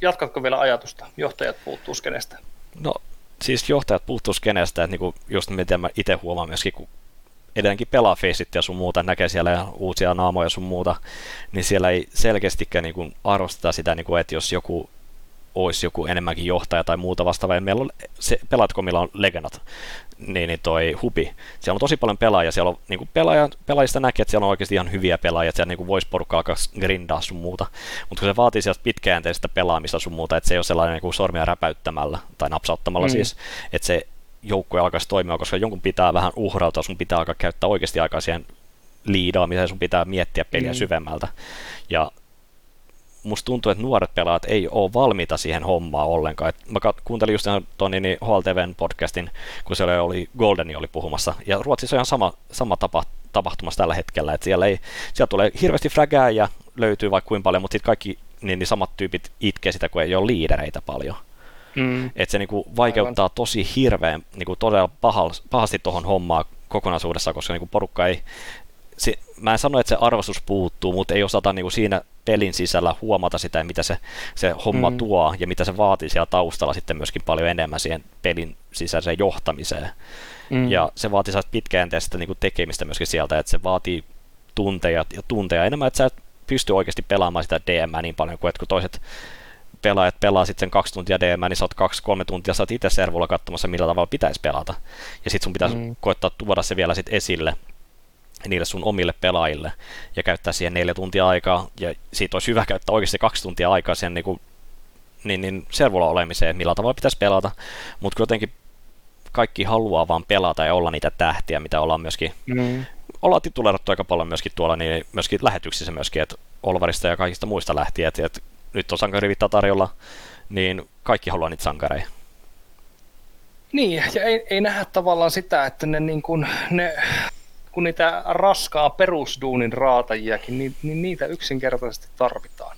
jatkatko vielä ajatusta? Johtajat puuttuu skenestä. No siis johtajat puuttuu skenestä, että niinku, just miten mä itse huomaan myöskin, kun edelleenkin pelaa Faceit ja sun muuta, näkee siellä uusia naamoja sun muuta, niin siellä ei selkeästikään niinku arvosteta sitä, niinku, että jos joku olisi joku enemmänkin johtaja tai muuta vastaavaa. Meillä on se, millä on legendat, niin, niin toi hubi. Siellä on tosi paljon pelaajia, siellä on niin pelaaja, pelaajista näkee, että siellä on oikeasti ihan hyviä pelaajia, että siellä niin voisi porukka alkaa grindaa sun muuta. Mutta kun se vaatii sieltä pitkäjänteistä pelaamista sun muuta, että se ei ole sellainen niin sormia räpäyttämällä tai napsauttamalla mm. siis, että se joukkue alkaisi toimia, koska jonkun pitää vähän uhrautua, sun pitää alkaa käyttää oikeasti aikaa siihen liidaamiseen, sun pitää miettiä peliä mm. syvemmältä. Ja musta tuntuu, että nuoret pelaajat ei ole valmiita siihen hommaan ollenkaan. Et mä kuuntelin just tuon niin HLTVn podcastin, kun siellä oli Goldeni oli puhumassa, ja Ruotsissa on ihan sama, sama tapa, tapahtumassa tällä hetkellä, että siellä, ei, siellä tulee hirveästi frägää ja löytyy vaikka kuinka paljon, mutta sitten kaikki niin, niin samat tyypit itkee sitä, kun ei ole liidereitä paljon. Mm. Että se niinku vaikeuttaa Aivan. tosi hirveän, niinku todella pahasti tuohon hommaan kokonaisuudessa, koska niinku porukka ei, se, mä en sano, että se arvostus puuttuu, mutta ei osata niinku siinä pelin sisällä huomata sitä, mitä se, se homma mm. tuo ja mitä se vaatii siellä taustalla sitten myöskin paljon enemmän siihen pelin sisäiseen johtamiseen. Mm. Ja se vaatii pitkäjänteistä niin tekemistä myöskin sieltä, että se vaatii tunteja ja tunteja enemmän, että sä et pysty oikeasti pelaamaan sitä DM niin paljon kuin, että kun toiset pelaajat pelaa sitten kaksi tuntia DM, niin sä oot kaksi-kolme tuntia, sä oot itse servulla katsomassa, millä tavalla pitäisi pelata. Ja sitten sun pitäisi mm. koettaa tuoda se vielä sitten esille niille sun omille pelaajille ja käyttää siihen neljä tuntia aikaa, ja siitä olisi hyvä käyttää oikeasti kaksi tuntia aikaa sen niin, kuin, niin, niin servulla olemiseen, millä tavalla pitäisi pelata, mutta jotenkin kaikki haluaa vaan pelata ja olla niitä tähtiä, mitä ollaan myöskin, mm. ollaan tituleerattu aika paljon myöskin tuolla, niin myöskin lähetyksissä myöskin, että Olvarista ja kaikista muista lähtien, että, että nyt on sankarivittaa tarjolla, niin kaikki haluaa niitä sankareja. Niin, ja ei, ei nähdä tavallaan sitä, että ne, niin kuin, ne kun niitä raskaa perusduunin raatajiakin, niin, niin niitä yksinkertaisesti tarvitaan.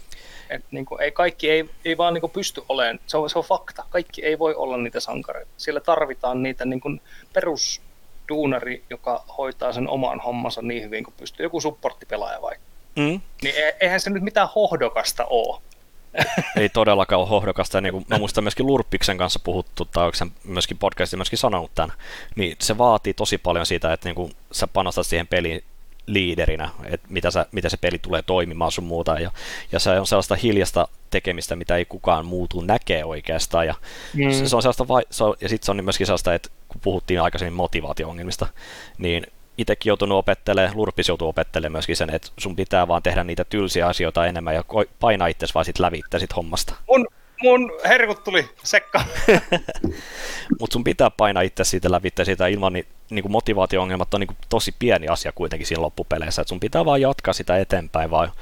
Et niin kuin, ei, kaikki ei, ei vaan niin kuin pysty olemaan, se on, se on fakta, kaikki ei voi olla niitä sankareita. Siellä tarvitaan niitä niin kuin perusduunari, joka hoitaa sen oman hommansa niin hyvin kuin pystyy, joku supporttipelaaja vaikka. Mm. Niin e, eihän se nyt mitään hohdokasta ole. Ei todellakaan ole hohdokasta. Niin kuin mä muistan myöskin Lurppiksen kanssa puhuttu, tai onko myöskin podcastin myöskin sanonut tämän, niin se vaatii tosi paljon siitä, että niin kuin sä panostat siihen peliin liiderinä, että mitä, sä, mitä se peli tulee toimimaan sun muuta. Ja, ja se on sellaista hiljasta tekemistä, mitä ei kukaan muutu näkee oikeastaan. Ja, mm. se, se on sellaista vai, se on, ja sitten se on myöskin sellaista, että kun puhuttiin aikaisemmin motivaatio-ongelmista, niin itsekin joutunut opettelemaan, Lurpis joutuu opettelemaan myöskin sen, että sun pitää vaan tehdä niitä tylsiä asioita enemmän ja painaa itse vaan sit lävittä sit hommasta. Mun, mun herkut tuli sekka. Mutta sun pitää painaa itse siitä lävittä siitä ilman niin, niin motivaatio-ongelmat on niin tosi pieni asia kuitenkin siinä loppupeleissä. Et sun pitää vaan jatkaa sitä eteenpäin, vaan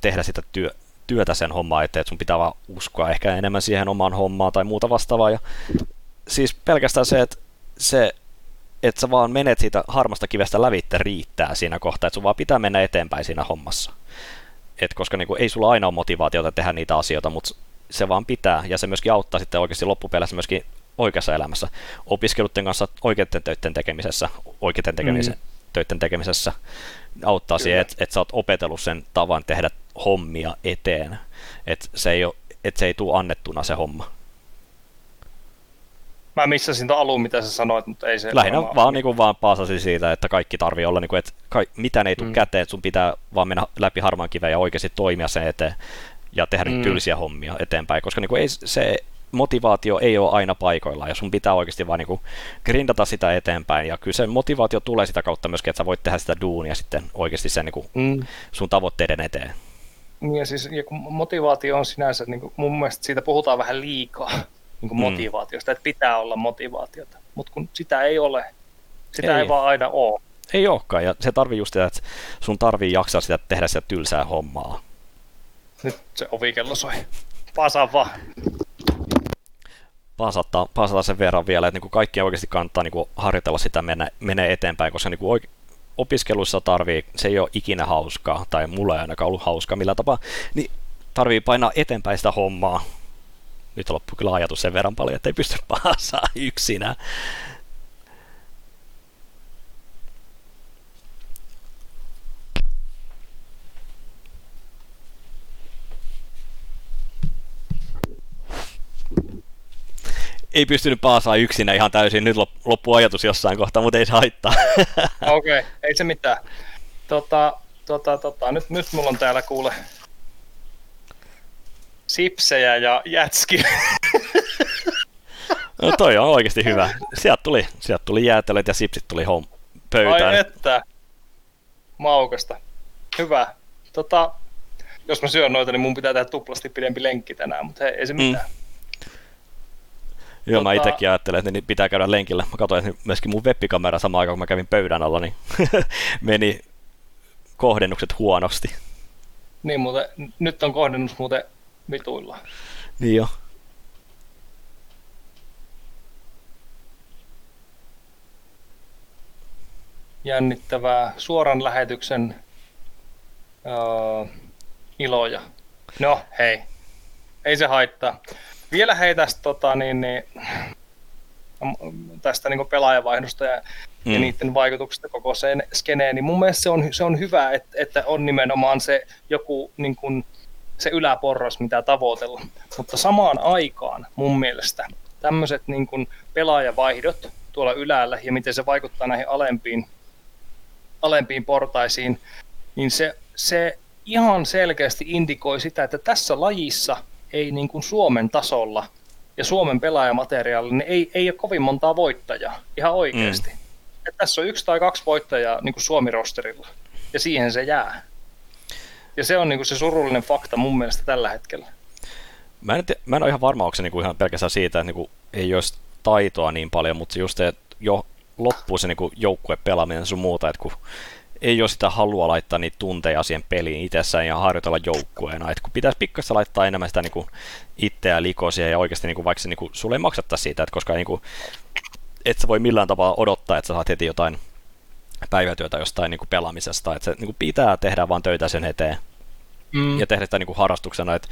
tehdä sitä työ, työtä sen hommaa eteen, että sun pitää vaan uskoa ehkä enemmän siihen omaan hommaan tai muuta vastaavaa. Ja siis pelkästään se, että se että sä vaan menet siitä harmasta kivestä lävitte riittää siinä kohtaa, että sun vaan pitää mennä eteenpäin siinä hommassa. Et koska niin kuin, ei sulla aina ole motivaatiota tehdä niitä asioita, mutta se vaan pitää, ja se myöskin auttaa sitten oikeasti loppupeleissä myöskin oikeassa elämässä. Opiskelutten kanssa oikeiden töiden tekemisessä, oikeiden tekemisen, mm. töiden tekemisessä auttaa Kyllä. siihen, että, että sä oot opetellut sen tavan tehdä hommia eteen. Että se ei, ole, että se ei tule annettuna se homma. Mä missasin tuon alun, mitä sä sanoit, mutta ei se... Lähinnä vaan, niin kuin, vaan paasasin siitä, että kaikki tarvii olla, niin kuin, että ka- mitään ei tule mm. käteen, sun pitää vaan mennä läpi harmaan kiveen ja oikeasti toimia sen eteen ja tehdä mm. tylsiä hommia eteenpäin, koska niin kuin, ei, se motivaatio ei ole aina paikoilla ja sun pitää oikeasti vaan niin grindata sitä eteenpäin ja kyllä se motivaatio tulee sitä kautta myöskin, että sä voit tehdä sitä duunia sitten oikeasti sen niin kuin mm. sun tavoitteiden eteen. Niin ja siis ja kun motivaatio on sinänsä, niin kuin mun mielestä siitä puhutaan vähän liikaa niin kuin mm. motivaatiosta, että pitää olla motivaatiota, mutta kun sitä ei ole, sitä ei, ei vaan aina ole. Ei olekaan, ja se tarvii just sitä, että sun tarvii jaksaa sitä tehdä sitä tylsää hommaa. Nyt se ovikello soi. Pasa vaan. Pasata, pasata sen verran vielä, että niin kuin kaikki oikeasti kannattaa niin kuin harjoitella sitä mennä, menee eteenpäin, koska niin kuin oike- opiskelussa tarvii, se ei ole ikinä hauskaa, tai mulla ei ainakaan ollut hauskaa millä tapaa, niin tarvii painaa eteenpäin sitä hommaa. Nyt loppui kyllä ajatus sen verran paljon, että ei pysty pasaa yksinä. ei pystynyt paasaa yksinä ihan täysin. Nyt loppu ajatus jossain kohtaa, mutta ei se haittaa. Okei, okay, ei se mitään. Tota, tota, tota, nyt, nyt mulla on täällä kuule sipsejä ja jätski. No toi on oikeasti hyvä. Sieltä tuli, sieltä tuli jäätelöt ja sipsit tuli home pöytään. Ai että. Maukasta. Hyvä. Tota, jos mä syön noita, niin mun pitää tehdä tuplasti pidempi lenkki tänään, mutta hei, ei se mm. mitään. Mm. Joo, tota... mä itsekin ajattelen, että niin pitää käydä lenkillä. Mä katsoin, että myöskin mun webbikamera samaan aikaan, kun mä kävin pöydän alla, niin meni kohdennukset huonosti. Niin, mutta nyt on kohdennus muuten vituilla. Niin jo. Jännittävää. Suoran lähetyksen uh, iloja. No, hei. Ei se haittaa. Vielä hei tästä, tota, niin, niin, tästä niin pelaajavaihdosta ja, mm. ja niiden vaikutuksesta koko sen skeneen, niin mun mielestä se on, se on hyvä, että, että on nimenomaan se joku niin kuin, se yläporras, mitä tavoitella. Mutta samaan aikaan mun mielestä tämmöiset niin kuin pelaajavaihdot tuolla ylällä ja miten se vaikuttaa näihin alempiin, alempiin portaisiin, niin se, se ihan selkeästi indikoi sitä, että tässä lajissa – ei niin kuin Suomen tasolla ja Suomen pelaajamateriaalilla, niin ei, ei ole kovin montaa voittajaa, ihan oikeasti. Mm. Et tässä on yksi tai kaksi voittajaa niin kuin Suomi-rosterilla, ja siihen se jää. Ja se on niin kuin se surullinen fakta mun mielestä tällä hetkellä. Mä en, mä en ole ihan varma, onko se niin kuin ihan pelkästään siitä, että niin kuin ei olisi taitoa niin paljon, mutta just se, että jo loppuu se niin joukkue pelaaminen sun muuta, että kun ei ole sitä halua laittaa niitä tunteja siihen peliin itsessään ja harjoitella joukkueena. Et kun pitäisi pikkasen laittaa enemmän sitä niin itseä likosia ja oikeasti niin kuin, vaikka se kuin, sulle ei maksata siitä, että koska niin kuin, et sä voi millään tapaa odottaa, että sä saat heti jotain päivätyötä jostain niin kuin pelaamisesta. Että se niin kuin pitää tehdä vaan töitä sen eteen mm. ja tehdä sitä niin kuin harrastuksena, että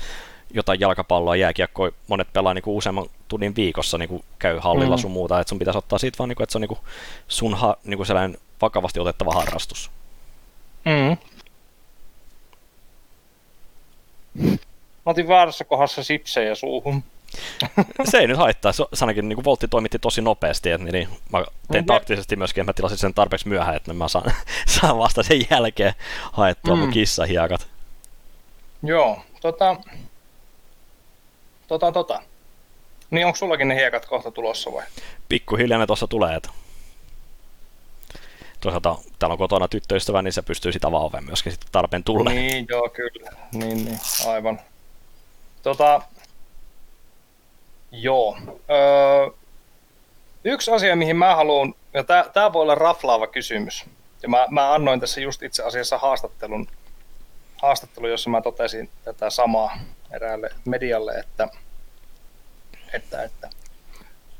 jotain jalkapalloa, jääkiekkoa, monet pelaa niin kuin useamman tunnin viikossa, niin kuin käy hallilla mm. sun muuta, että sun pitäisi ottaa siitä vaan, niin kuin, että se on niin kuin sun ha, niin kuin sellainen vakavasti otettava harrastus. Mm. Mä otin väärässä kohdassa sipsejä suuhun. se ei nyt haittaa. Se ainakin niin Voltti toimitti tosi nopeasti, että niin, mä tein taktisesti myöskin, että mä tilasin sen tarpeeksi myöhään, että mä saan, saan vasta sen jälkeen haettua mm. mun kissahiekat. Joo, tota, tota, tota. Niin onko sullakin ne hiekat kohta tulossa vai? Pikkuhiljaa ne tuossa tulee, että toisaalta täällä on kotona tyttöystävä, niin se pystyy sitä avaamaan oven myöskin sitten tarpeen tulle. Niin, joo, kyllä. Niin, niin, aivan. Tota, joo. Öö, yksi asia, mihin mä haluan, ja tämä voi olla raflaava kysymys, ja mä, mä annoin tässä just itse asiassa haastattelun, haastattelun, jossa mä totesin tätä samaa eräälle medialle, että, että, että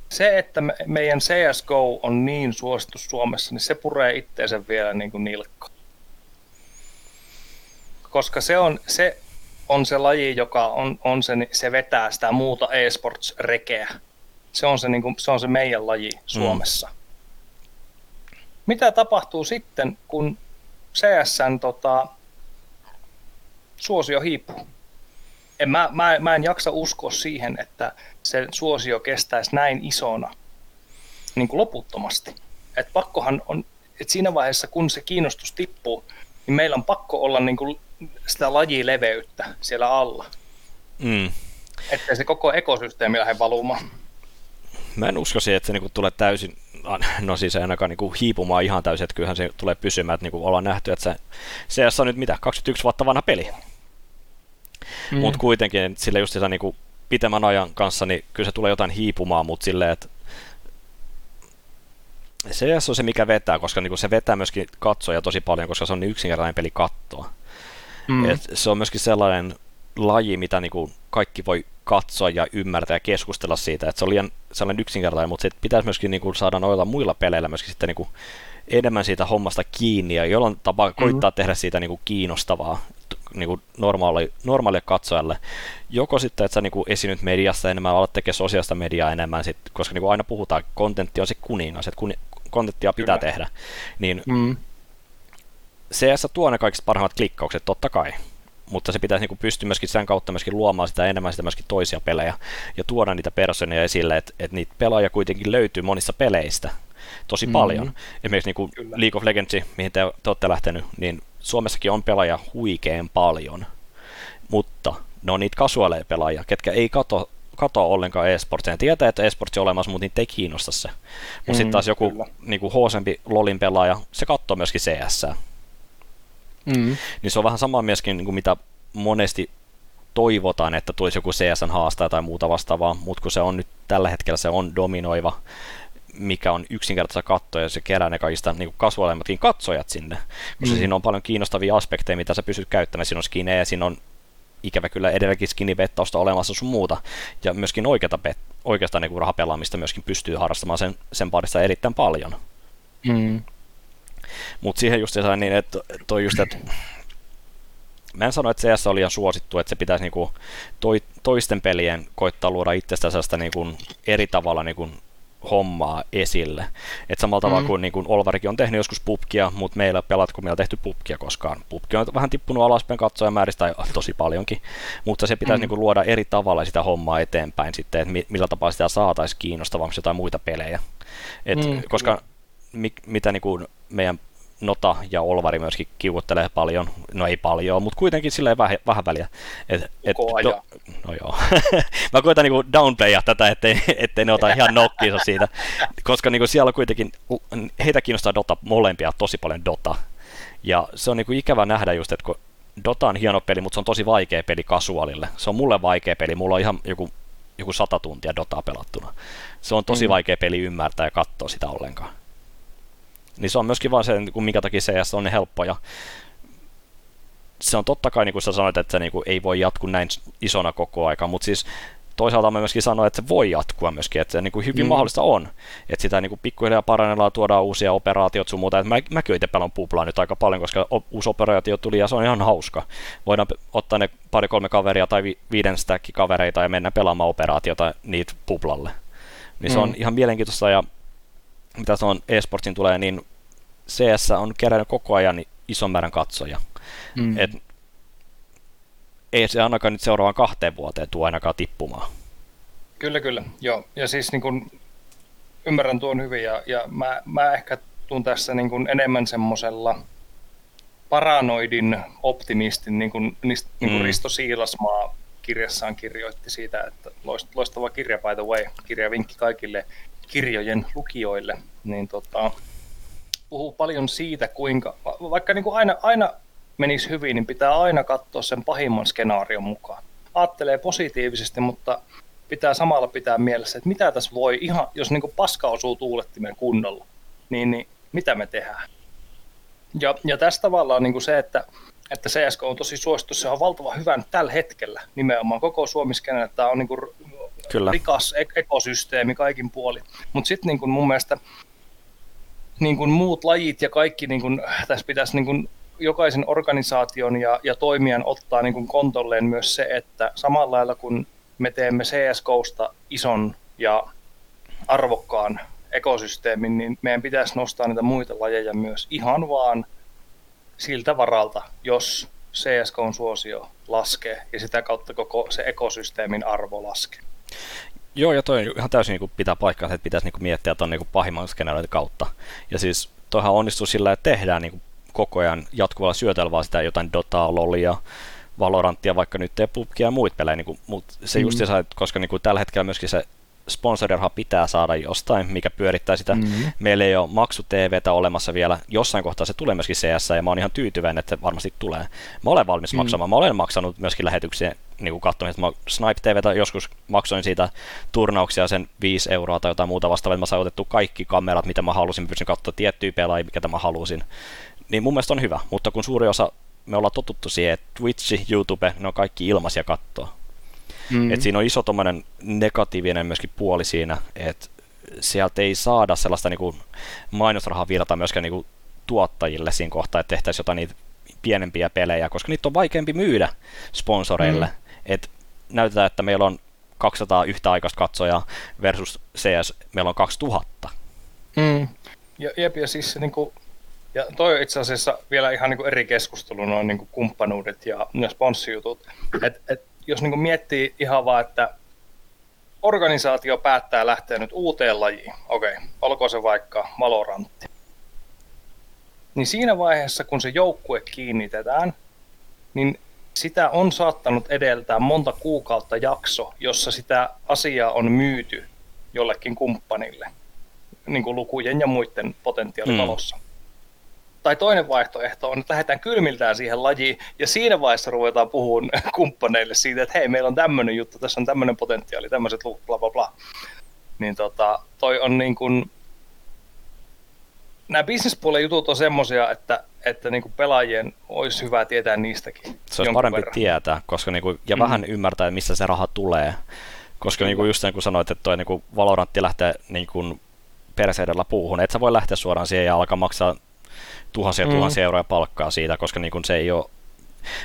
se, että me, meidän CSGO on niin suosittu Suomessa, niin se puree itteensä vielä niin kuin nilkka. Koska se on se, on se laji, joka on, on se, se vetää sitä muuta e-sports-rekeä. Se on se, niin kuin, se, on se meidän laji Suomessa. Mm. Mitä tapahtuu sitten, kun CSN tota, suosio hiipuu? En, mä, mä, mä en jaksa uskoa siihen, että se suosio kestäisi näin isona niin kuin loputtomasti. Et pakkohan on, että siinä vaiheessa, kun se kiinnostus tippuu, niin meillä on pakko olla niin kuin sitä lajileveyttä siellä alla. Mm. Että se koko ekosysteemi lähde valumaan. Mä en usko siihen, että se niinku tulee täysin, no siis ei ainakaan niinku hiipumaan ihan täysin, että kyllähän se tulee pysymään, että niinku ollaan nähty, että se CS on nyt mitä, 21 vuotta vanha peli. Mm. Mutta kuitenkin sille just sitä niinku pitemmän ajan kanssa, niin kyllä se tulee jotain hiipumaan, mutta silleen, että CS on se, mikä vetää, koska niinku se vetää myöskin katsoja tosi paljon, koska se on niin yksinkertainen peli kattoa. Mm. Et se on myöskin sellainen laji, mitä niinku kaikki voi katsoa ja ymmärtää ja keskustella siitä, että se on liian sellainen yksinkertainen, mutta pitäisi myöskin niinku saada noilla muilla peleillä myöskin sitten niinku enemmän siitä hommasta kiinni ja jollain tapaa mm-hmm. koittaa tehdä siitä niinku kiinnostavaa niinku normaali, normaalille katsojalle. Joko sitten, että sä niinku esinyt mediassa enemmän, alat tekemään sosiaalista mediaa enemmän, sit, koska niinku aina puhutaan, että kontentti on se kuningas, että kun, kontenttia pitää Kyllä. tehdä, niin mm. CS tuo ne kaikista parhaimmat klikkaukset, totta kai mutta se pitäisi niin pystyä myöskin sen kautta myöskin luomaan sitä enemmän sitä myöskin toisia pelejä ja tuoda niitä personeja esille, että, että niitä pelaajia kuitenkin löytyy monissa peleistä tosi mm-hmm. paljon. Esimerkiksi niin kuin League of Legends, mihin te, te olette lähtenyt, niin Suomessakin on pelaajia huikean paljon, mutta ne on niitä kasuaaleja pelaajia, ketkä ei kato, katoa ollenkaan esportsia. Tietää, että esports on olemassa, mutta niitä ei kiinnosta se. Mutta mm, sitten taas joku niin kuin hoosempi LOLin pelaaja, se katsoo myöskin CS. Mm. Niin se on vähän sama myöskin, niin kuin mitä monesti toivotaan, että tulisi joku CSN haastaja tai muuta vastaavaa, mutta kun se on nyt tällä hetkellä se on dominoiva, mikä on yksinkertaista kattoja, ja se kerää ne kaikista niin kasvualemmatkin katsojat sinne, koska mm. siinä on paljon kiinnostavia aspekteja, mitä sä pystyt käyttämään. Siinä on skinejä, siinä on ikävä kyllä edelläkin skinivettausta olemassa sun muuta, ja myöskin oikeata bet, oikeasta niin rahapelaamista myöskin pystyy harrastamaan sen, sen parissa erittäin paljon. Mm. Mutta siihen just se niin, että toi just, että mä en sano, että CS oli liian suosittu, että se pitäisi niinku toi, toisten pelien koittaa luoda itsestä sellaista niinku eri tavalla niinku hommaa esille. Et samalla tavalla mm. kuin, niin kuin Olvarikin on tehnyt joskus pubkia, mutta meillä pelat, kun meillä on tehty pubkia koskaan. Pubki on vähän tippunut alaspäin katsojamääristä, tai tosi paljonkin, mutta se pitäisi mm. niin kuin, luoda eri tavalla sitä hommaa eteenpäin sitten, että millä tapaa sitä saataisiin kiinnostavammin jotain muita pelejä. Et, mm. Koska mi, mitä niin kuin meidän Nota ja Olvari myöskin kiuvottelee paljon, no ei paljon, mutta kuitenkin silleen vähän, vähän väliä. Et, et, do, no joo. Mä koitan niinku downplaya tätä, ettei, ettei ne ota ihan nokkiinsa siitä, koska niinku siellä kuitenkin, heitä kiinnostaa Dota, molempia tosi paljon Dota. Ja se on niinku ikävä nähdä just, että kun Dota on hieno peli, mutta se on tosi vaikea peli kasuaalille. Se on mulle vaikea peli, mulla on ihan joku, joku sata tuntia Dotaa pelattuna. Se on tosi mm. vaikea peli ymmärtää ja katsoa sitä ollenkaan. Niin se on myöskin vaan se, kun minkä takia CS on niin helppo. Ja se on totta kai, niin kuin sä sanoit, että se niin kuin ei voi jatkua näin isona koko aika, mutta siis toisaalta mä myöskin sanoin, että se voi jatkua myöskin, että se niin kuin hyvin mm. mahdollista on. Että sitä niin kuin pikkuhiljaa parannellaan, tuodaan uusia operaatiot sun muuta. Että mä, mäkin itse pelaan puplaa nyt aika paljon, koska uusi operaatio tuli ja se on ihan hauska. Voidaan ottaa ne pari-kolme kaveria tai vi- viiden stäkki kavereita ja mennä pelaamaan operaatiota niitä puplalle. Niin mm. se on ihan mielenkiintoista ja mitä se on eSportsin tulee, niin CS on kerännyt koko ajan ison määrän katsoja. Mm. Et ei se ainakaan nyt seuraavan kahteen vuoteen tuo ainakaan tippumaan. Kyllä, kyllä. Joo. Ja siis niin kun, ymmärrän tuon hyvin ja, ja mä, mä ehkä tuun tässä niin kun enemmän semmoisella paranoidin optimistin, niin kuin, niin kuin mm. Risto Siilasmaa kirjassaan kirjoitti siitä, että loistava kirja by the way, kirja vinkki kaikille kirjojen lukijoille, niin tota, puhuu paljon siitä, kuinka, vaikka niin kuin aina, aina menisi hyvin, niin pitää aina katsoa sen pahimman skenaarion mukaan. Aattelee positiivisesti, mutta pitää samalla pitää mielessä, että mitä tässä voi ihan, jos niin kuin paska osuu tuulettimeen kunnolla, niin, niin mitä me tehdään. Ja, ja tässä tavallaan niin kuin se, että, että CSK on tosi suosittu, se on valtavan hyvän tällä hetkellä nimenomaan koko että tämä on niin kuin Kyllä. rikas ekosysteemi kaikin puolin. Mutta sitten niin mun mielestä niin kuin muut lajit ja kaikki, niin kuin, tässä pitäisi niin kuin jokaisen organisaation ja, ja toimijan ottaa niin kuin kontolleen myös se, että samalla lailla kun me teemme CSGOsta ison ja arvokkaan ekosysteemin, niin meidän pitäisi nostaa niitä muita lajeja myös ihan vaan siltä varalta, jos CSKn suosio laskee ja sitä kautta koko se ekosysteemin arvo laskee. Joo, ja toi ihan täysin niin kuin pitää paikkaa, että pitäisi niin kuin miettiä tuon niin pahimman skenaarion kautta. Ja siis toihan onnistuu sillä, että tehdään niin kuin koko ajan jatkuvalla syötellä vaan sitä jotain Dotaa, Lolia, Valoranttia, vaikka nyt ei PUBGia ja muita pelejä, niin kuin, mutta se mm. just koska niin kuin tällä hetkellä myöskin se sponsoriraha pitää saada jostain, mikä pyörittää sitä. Mm-hmm. Meillä ei ole maksu TVtä olemassa vielä. Jossain kohtaa se tulee myöskin CS, ja mä oon ihan tyytyväinen, että se varmasti tulee. Mä olen valmis mm-hmm. maksamaan. Mä olen maksanut myöskin lähetyksiä niin kuin katsomista. Mä Snipe TVtä joskus maksoin siitä turnauksia sen 5 euroa tai jotain muuta vastaavaa, että mä sain otettu kaikki kamerat, mitä mä halusin. Mä pystyn katsoa tiettyjä pelaajia, mikä mä halusin. Niin mun mielestä on hyvä, mutta kun suuri osa me ollaan totuttu siihen, että Twitch, YouTube, ne on kaikki ilmaisia kattoa. Mm-hmm. Et siinä on iso negatiivinen myöskin puoli siinä, että sieltä ei saada sellaista niinku mainosrahaa virtaa myöskään niinku tuottajille siinä kohtaa, että tehtäisiin jotain niitä pienempiä pelejä, koska niitä on vaikeampi myydä sponsoreille. Mm. Et näytetään, että meillä on 200 yhtäaikaista katsojaa versus CS meillä on 2000. Mm. Ja, jep, ja siis niin kuin, ja toi on itse asiassa vielä ihan niin kuin eri keskustelu, noin niin kuin kumppanuudet ja, ja sponssijutut. Et, et jos niin miettii ihan vaan, että organisaatio päättää lähteä nyt uuteen lajiin, okei, okay, olkoon se vaikka Valorantti, niin siinä vaiheessa, kun se joukkue kiinnitetään, niin sitä on saattanut edeltää monta kuukautta jakso, jossa sitä asiaa on myyty jollekin kumppanille, niin kuin lukujen ja muiden potentiaalivalossa. Mm. Tai toinen vaihtoehto on, että lähdetään kylmiltään siihen lajiin ja siinä vaiheessa ruvetaan puhumaan kumppaneille siitä, että hei, meillä on tämmöinen juttu, tässä on tämmöinen potentiaali, tämmöiset luvut, bla bla bla. Niin tota, toi on niin kuin, nämä bisnespuolen jutut on semmoisia, että, että niin kuin pelaajien olisi hyvä tietää niistäkin. Se olisi parempi verran. tietää, koska niin kuin, ja mm. vähän ymmärtää, missä se raha tulee. Koska niin kuin just niin kuin sanoit, että toi niin kuin Valorantti lähtee niin kuin perseidellä puuhun, et sä voi lähteä suoraan siihen ja alkaa maksaa tuhansia mm. tuhansia euroja palkkaa siitä, koska niin kuin se ei ole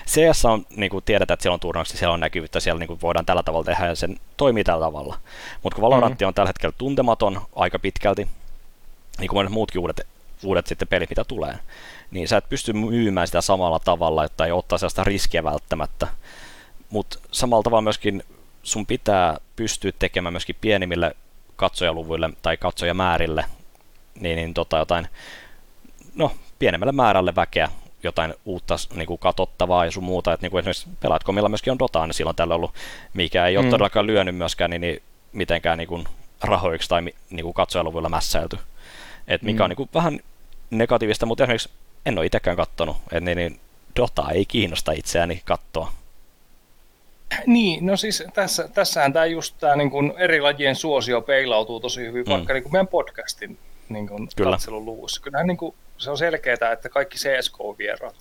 CS on, niin kuin tiedetään, että siellä on turnauksia, siellä on näkyvyyttä, siellä niin kuin voidaan tällä tavalla tehdä ja se toimii tällä tavalla. Mutta kun Valorant mm. on tällä hetkellä tuntematon aika pitkälti, niin kuin monet muutkin uudet, uudet sitten pelit, mitä tulee, niin sä et pysty myymään sitä samalla tavalla, että ei ottaa sellaista riskiä välttämättä. Mutta samalla tavalla myöskin sun pitää pystyä tekemään myöskin pienimmille katsojaluvuille tai katsojamäärille niin, niin tota, jotain no, pienemmälle määrälle väkeä jotain uutta niin kuin katsottavaa ja sun muuta. Että niin kuin esimerkiksi pelaatko, millä myöskin on Dotaa, niin silloin tällä ollut, mikä ei ole mm. todellakaan lyönyt myöskään niin, niin mitenkään niin kuin rahoiksi tai niin kuin katsojaluvuilla mässäilty. Et mikä mm. on niin vähän negatiivista, mutta esimerkiksi en ole itsekään katsonut, että niin, niin Dota ei kiinnosta itseäni katsoa. Niin, no siis tässä, tässähän tämä just tämä niin kuin eri lajien suosio peilautuu tosi hyvin, mm. vaikka niin kuin meidän podcastin niin kuin Kyllä. katseluluvuissa. Kyllähän niin kuin, se on selkeää, että kaikki CSK-vierat,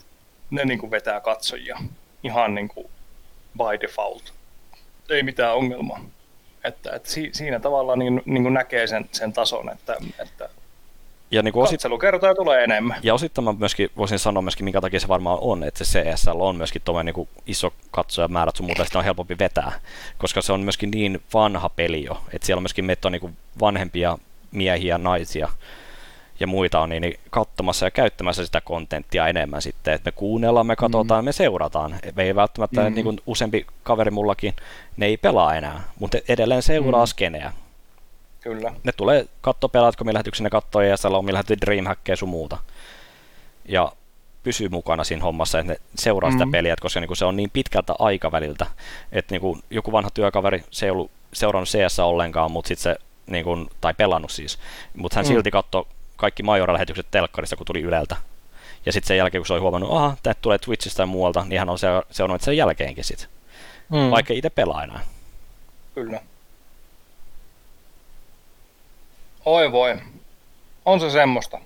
ne niin kuin vetää katsojia ihan niin kuin by default. Ei mitään ongelmaa. Että, että si, siinä tavalla niin, niin kuin näkee sen, sen tason, että, että ja niin Katselukertoja tulee enemmän. Ja osittain mä myöskin voisin sanoa myöskin, minkä takia se varmaan on, että se CSL on myöskin tuommoinen niin iso katsojamäärät sun muuta, sitä on helpompi vetää, koska se on myöskin niin vanha peli jo, että siellä on myöskin meitä on niin vanhempia miehiä, naisia ja muita on niin, niin katsomassa ja käyttämässä sitä kontenttia enemmän sitten, että me kuunnellaan, me katsotaan, mm. me seurataan. Me ei välttämättä, mm. niin kuin useampi kaveri mullakin, ne ei pelaa enää, mutta edelleen seuraa mm. skeneä. Kyllä. Ne tulee katsoa pelaatko me lähetyksen, ne katsoo ESL, on lähetetty Dreamhackia sun muuta. Ja pysyy mukana siinä hommassa, että ne seuraa mm. sitä peliä, koska niin kuin se on niin pitkältä aikaväliltä, että niin kuin joku vanha työkaveri, se ei ollut seurannut CS ollenkaan, mutta sitten se niin kuin, tai pelannut siis, mutta hän mm. silti katsoi kaikki Majora-lähetykset telkkarista, kun tuli Yleltä. Ja sitten sen jälkeen, kun se oli huomannut, että tämä tulee Twitchistä ja muualta, niin hän on seurannut sen jälkeenkin sitten. Mm. Vaikka itse pelaa enää. Kyllä. Oi voi. On se semmoista.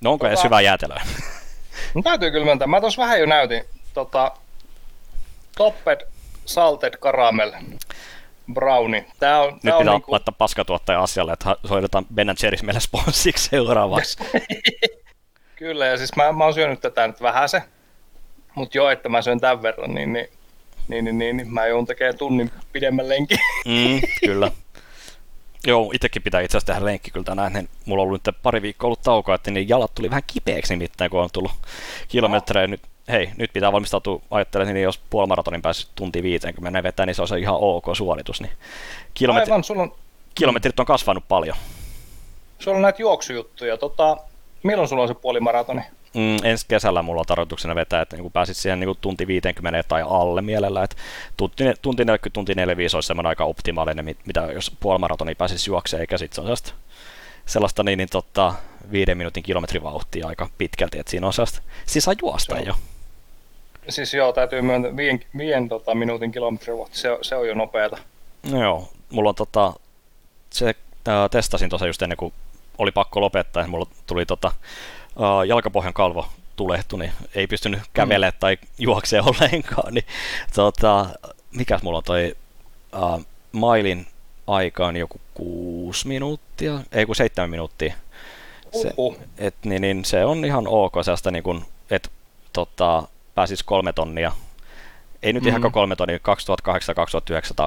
No onko tota, edes hyvä jäätelöä? no täytyy kyllä myöntää. Mä tuossa vähän jo näytin tota, Topped Salted Caramel brownie. Tää on, Nyt tää pitää on niinku... laittaa paskatuottaja asialle, että hoidetaan Ben Jerry's meille sponssiksi seuraavaksi. Kyllä, ja siis mä, mä oon syönyt tätä nyt vähän se, mutta jo, että mä syön tämän verran, niin, niin, niin, niin, niin, niin mä joudun tekemään tunnin pidemmän lenkin. Mm, kyllä. Joo, itsekin pitää itse asiassa tehdä lenkki kyllä tänään, niin mulla on ollut nyt pari viikkoa ollut taukoa, että niin jalat tuli vähän kipeäksi nimittäin, kun on tullut kilometrejä. Nyt, hei, nyt pitää valmistautua, ajattelen, niin jos puolimaratonin pääsisi tunti 50 vetää, niin se on se ihan ok suoritus. Niin kilometri, Aivan, sulla on, kilometrit on kasvanut paljon. sulla on näitä juoksujuttuja. Tota, milloin sulla on se puolimaratoni? Mm, ensi kesällä mulla on tarkoituksena vetää, että niin pääsit siihen niin tunti 50 tai alle mielellä, että tunti, tunti 40, tunti 45 olisi semmoinen aika optimaalinen, mit- mitä jos puolimaratoni pääsisi juokseen, eikä sitten se on sellaista, sellaista niin, niin tota, viiden minuutin kilometrivauhtia aika pitkälti, että siinä on sellaista, siis saa juosta Joo. jo. Siis joo, täytyy myöntää, viien, viien tota, minuutin kilometrivuotta, se, se on jo nopeata. No joo, mulla on tota, se ää, testasin tuossa just ennen kuin oli pakko lopettaa, että mulla tuli tota, jalkapohjan kalvo tulehtu, niin ei pystynyt kävelemään mm. tai juokseen ollenkaan, niin tota, mikäs mulla on toi ää, mailin aika on joku kuusi minuuttia, ei kun seitsemän minuuttia. Se, Uhu. et, niin, niin, se on ihan ok sellaista, niin kun, että tota, pääsis kolme tonnia. Ei nyt mm-hmm. ihan kolme tonnia,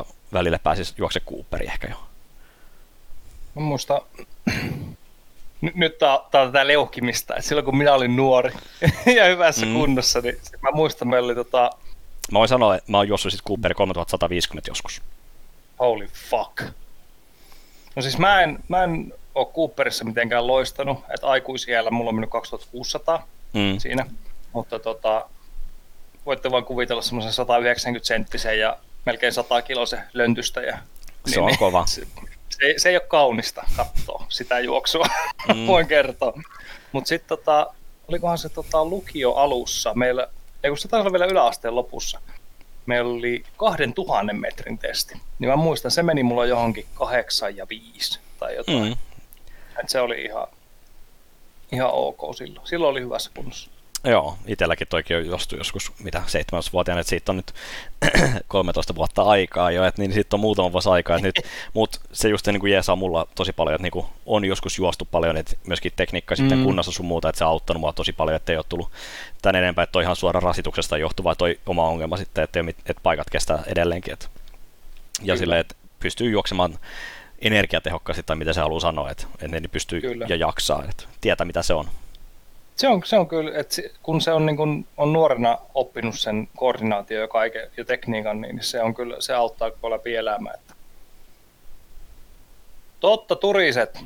2800-2900 välillä pääsis juokse Cooperi ehkä jo. Mä muistan, nyt, nyt tää, tää on tätä leuhkimista, että silloin kun minä olin nuori ja hyvässä Mm. kunnossa, niin mä muistan, meillä oli tota, Mä voin sanoa, että mä oon juossut sit Cooperi 3150 joskus. holy fuck. No siis mä en, mä en ole Cooperissa mitenkään loistanut, että aikuisiellä mulla on mennyt 2600 Mm. siinä, mutta tota, voitte vaan kuvitella semmoisen 190 senttisen ja melkein 100 kilosen löntystä ja Se on kova. Se, se, se ei ole kaunista katsoa sitä juoksua, mm. voin kertoa. Mutta sitten tota, olikohan se tota, lukio alussa, meillä, ei kun se taisi olla vielä yläasteen lopussa, meillä oli 2000 metrin testi. Niin mä muistan, se meni mulla johonkin 8 ja 5 tai jotain. Mm. Et se oli ihan, ihan ok silloin. Silloin oli hyvässä kunnossa. Joo, itselläkin toikin on jostu joskus, mitä 17-vuotiaana, että siitä on nyt 13 vuotta aikaa jo, että niin siitä on muutama vuosi aikaa, että nyt, mutta se just niin kuin jeesaa mulla tosi paljon, että niin kuin on joskus juostu paljon, että myöskin tekniikka sitten Mm. kunnossa sun muuta, että se on auttanut mua tosi paljon, että ei ole tullut tän enempää, että toi ihan suora rasituksesta johtuva toi oma ongelma sitten, että, mit- että paikat kestää edelleenkin, että, ja Kyllä. silleen, että pystyy juoksemaan energiatehokkaasti tai mitä se haluaa sanoa, että, että ne pystyy Kyllä. ja jaksaa, että tietää mitä se on. Se on, se on kyllä, että kun se on, niin kun, on nuorena oppinut sen koordinaatio ja kaiken ja tekniikan, niin se on kyllä, se auttaa koko läpi elämää. Että. Totta, turiset.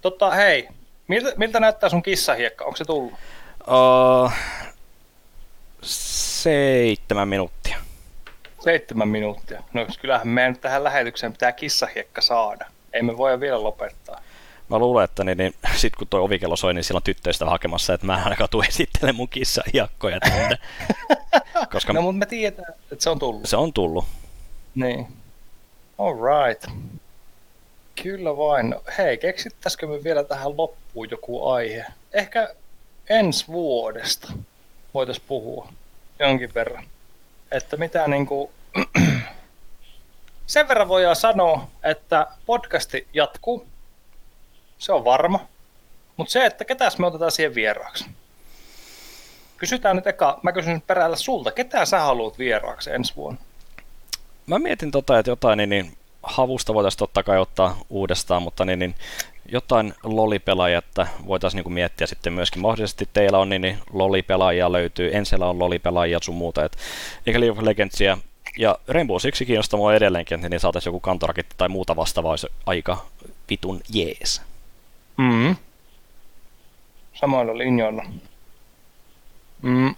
Totta, hei, miltä, miltä näyttää sun kissahiekka? Onko se tullut? Uh, seitsemän minuuttia. Seitsemän minuuttia. No kyllähän meidän tähän lähetykseen pitää kissahiekka saada. Ei me voida vielä lopettaa. Mä luulen, että niin, niin, sit kun toi ovikello soi, niin siellä on tyttöistä hakemassa, että mä en ainakaan tule esittelemään mun kissahiakkoja tänne. Koska No mutta me tiedetään, että se on tullut. se on tullut. Niin. Alright. Kyllä vain. Hei, keksittäisikö me vielä tähän loppuun joku aihe? Ehkä ensi vuodesta voitaisiin puhua jonkin verran. Että mitä niinku... Sen verran voidaan sanoa, että podcasti jatkuu. Se on varma. Mutta se, että ketäs me otetaan siihen vieraaksi. Kysytään nyt eka, mä kysyn nyt perällä sulta, ketä sä haluat vieraaksi ensi vuonna? Mä mietin tota, että jotain niin, niin havusta voitaisiin totta kai ottaa uudestaan, mutta niin, niin jotain lolipelaajia, että voitaisiin niin miettiä sitten myöskin. Mahdollisesti teillä on niin, niin lolipelaajia löytyy, Ensellä on lolipelaajia sun muuta, eikä League of Legendsia. Ja Rainbow Six kiinnostaa mua edelleenkin, niin saataisiin joku kantoraketti tai muuta vastaavaa, olisi aika vitun jees. Mm. Samoilla linjoilla. Mm.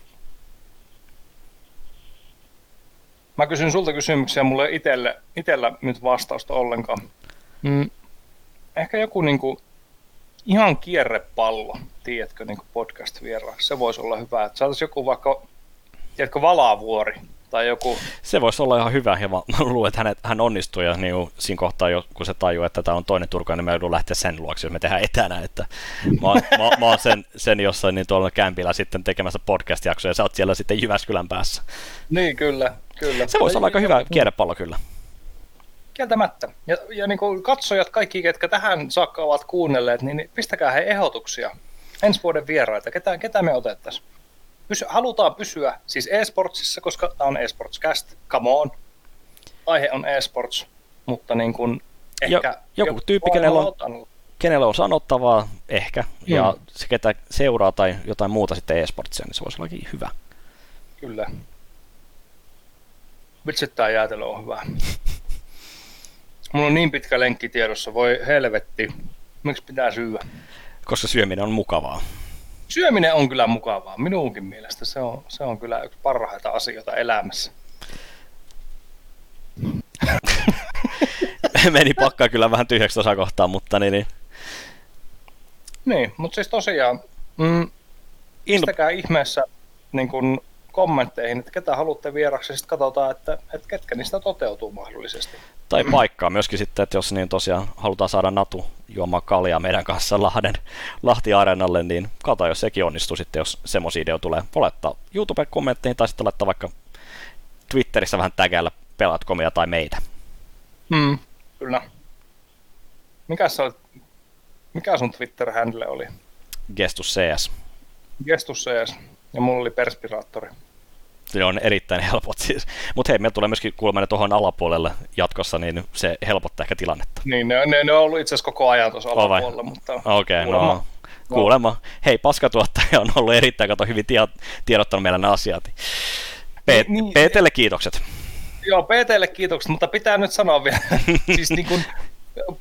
Mä kysyn sulta kysymyksiä, mulla ei itelle, itellä nyt vastausta ollenkaan. Mm. Ehkä joku niinku ihan kierrepallo, tiedätkö, niinku podcast vieraaksi. Se voisi olla hyvä, että saataisiin joku vaikka, tiedätkö, Valavuori tai joku, Se voisi olla ihan hyvä, ja mä mä luulen, että hän, hän onnistuu, ja niin siinä kohtaa, kun se tajuu, että tämä on toinen Turku, niin mä joudun lähteä sen luokse, jos me tehdään etänä, että mä, mä, mä oon sen, sen jossain niin tuolla kämpillä sitten tekemässä podcast-jaksoja, ja sä oot siellä sitten Jyväskylän päässä. niin kyllä, kyllä. Se voisi olla aika hyvä kierrepallo kyllä. Kieltämättä. Ja, ja niin kuin katsojat, kaikki, ketkä tähän saakka ovat kuunnelleet, niin niin pistäkää he ehdotuksia ensi vuoden vieraita. Ketä, ketä me otettaisiin? Pysy, halutaan pysyä siis e-sportsissa, koska tämä on e-sportscast. Come on. Aihe on e-sports, mutta niin kuin Ehkä joku tyyppi, kenellä on- kenellä on sanottavaa, ehkä, Mm. ja se ketä seuraa tai jotain muuta sitten e-sportsia, niin se voisi ollakin hyvä. Kyllä. Vitsi, tää jäätelö on hyvä. Mulla on niin pitkä lenkki tiedossa, voi helvetti. Miksi pitää syödä? Koska syöminen on mukavaa. Syöminen on kyllä mukavaa, minunkin mielestä. Se on, se on kyllä yksi parhaita asioita elämässä. Meni pakkaa kyllä vähän tyhjäksi tuossa kohtaa, mutta niin, niin Niin, mutta siis tosiaan, mm, pistäkää ihmeessä niin kun kommentteihin, että ketä haluatte vieraksi, ja sitten katsotaan, että, että ketkä niistä toteutuu mahdollisesti. tai paikkaa myöskin sitten, että jos niin tosiaan halutaan saada Natu juomaan kaljaa meidän kanssa Lahden, Lahti-areenalle, niin kato, jos sekin onnistuu sitten, jos semmoisia ideo tulee. Voi laittaa YouTube-kommentteihin tai sitten laittaa vaikka Twitterissä vähän tägäillä pelatkomia tai meitä. Mm, kyllä. Mikä, sä mikä sun Twitter-handle oli? Gestus CS. Gestus CS. Ja mulla oli Perspiraattori. Se on erittäin helpot siis. Mutta hei, meillä tulee myöskin kuulemma ne tuohon alapuolelle jatkossa, niin se helpottaa ehkä tilannetta. Niin, ne, ne, ne on ollut itse asiassa koko ajan tuossa alapuolella, mutta Okei, okay, kuulemma- no kuulemma. Hei, paskatuottaja on ollut erittäin kato hyvin tie- tiedottanut nämä asiat. P- Niin, niin. PTlle kiitokset. Joo, PTlle kiitokset, mutta pitää nyt sanoa vielä, siis niin kuin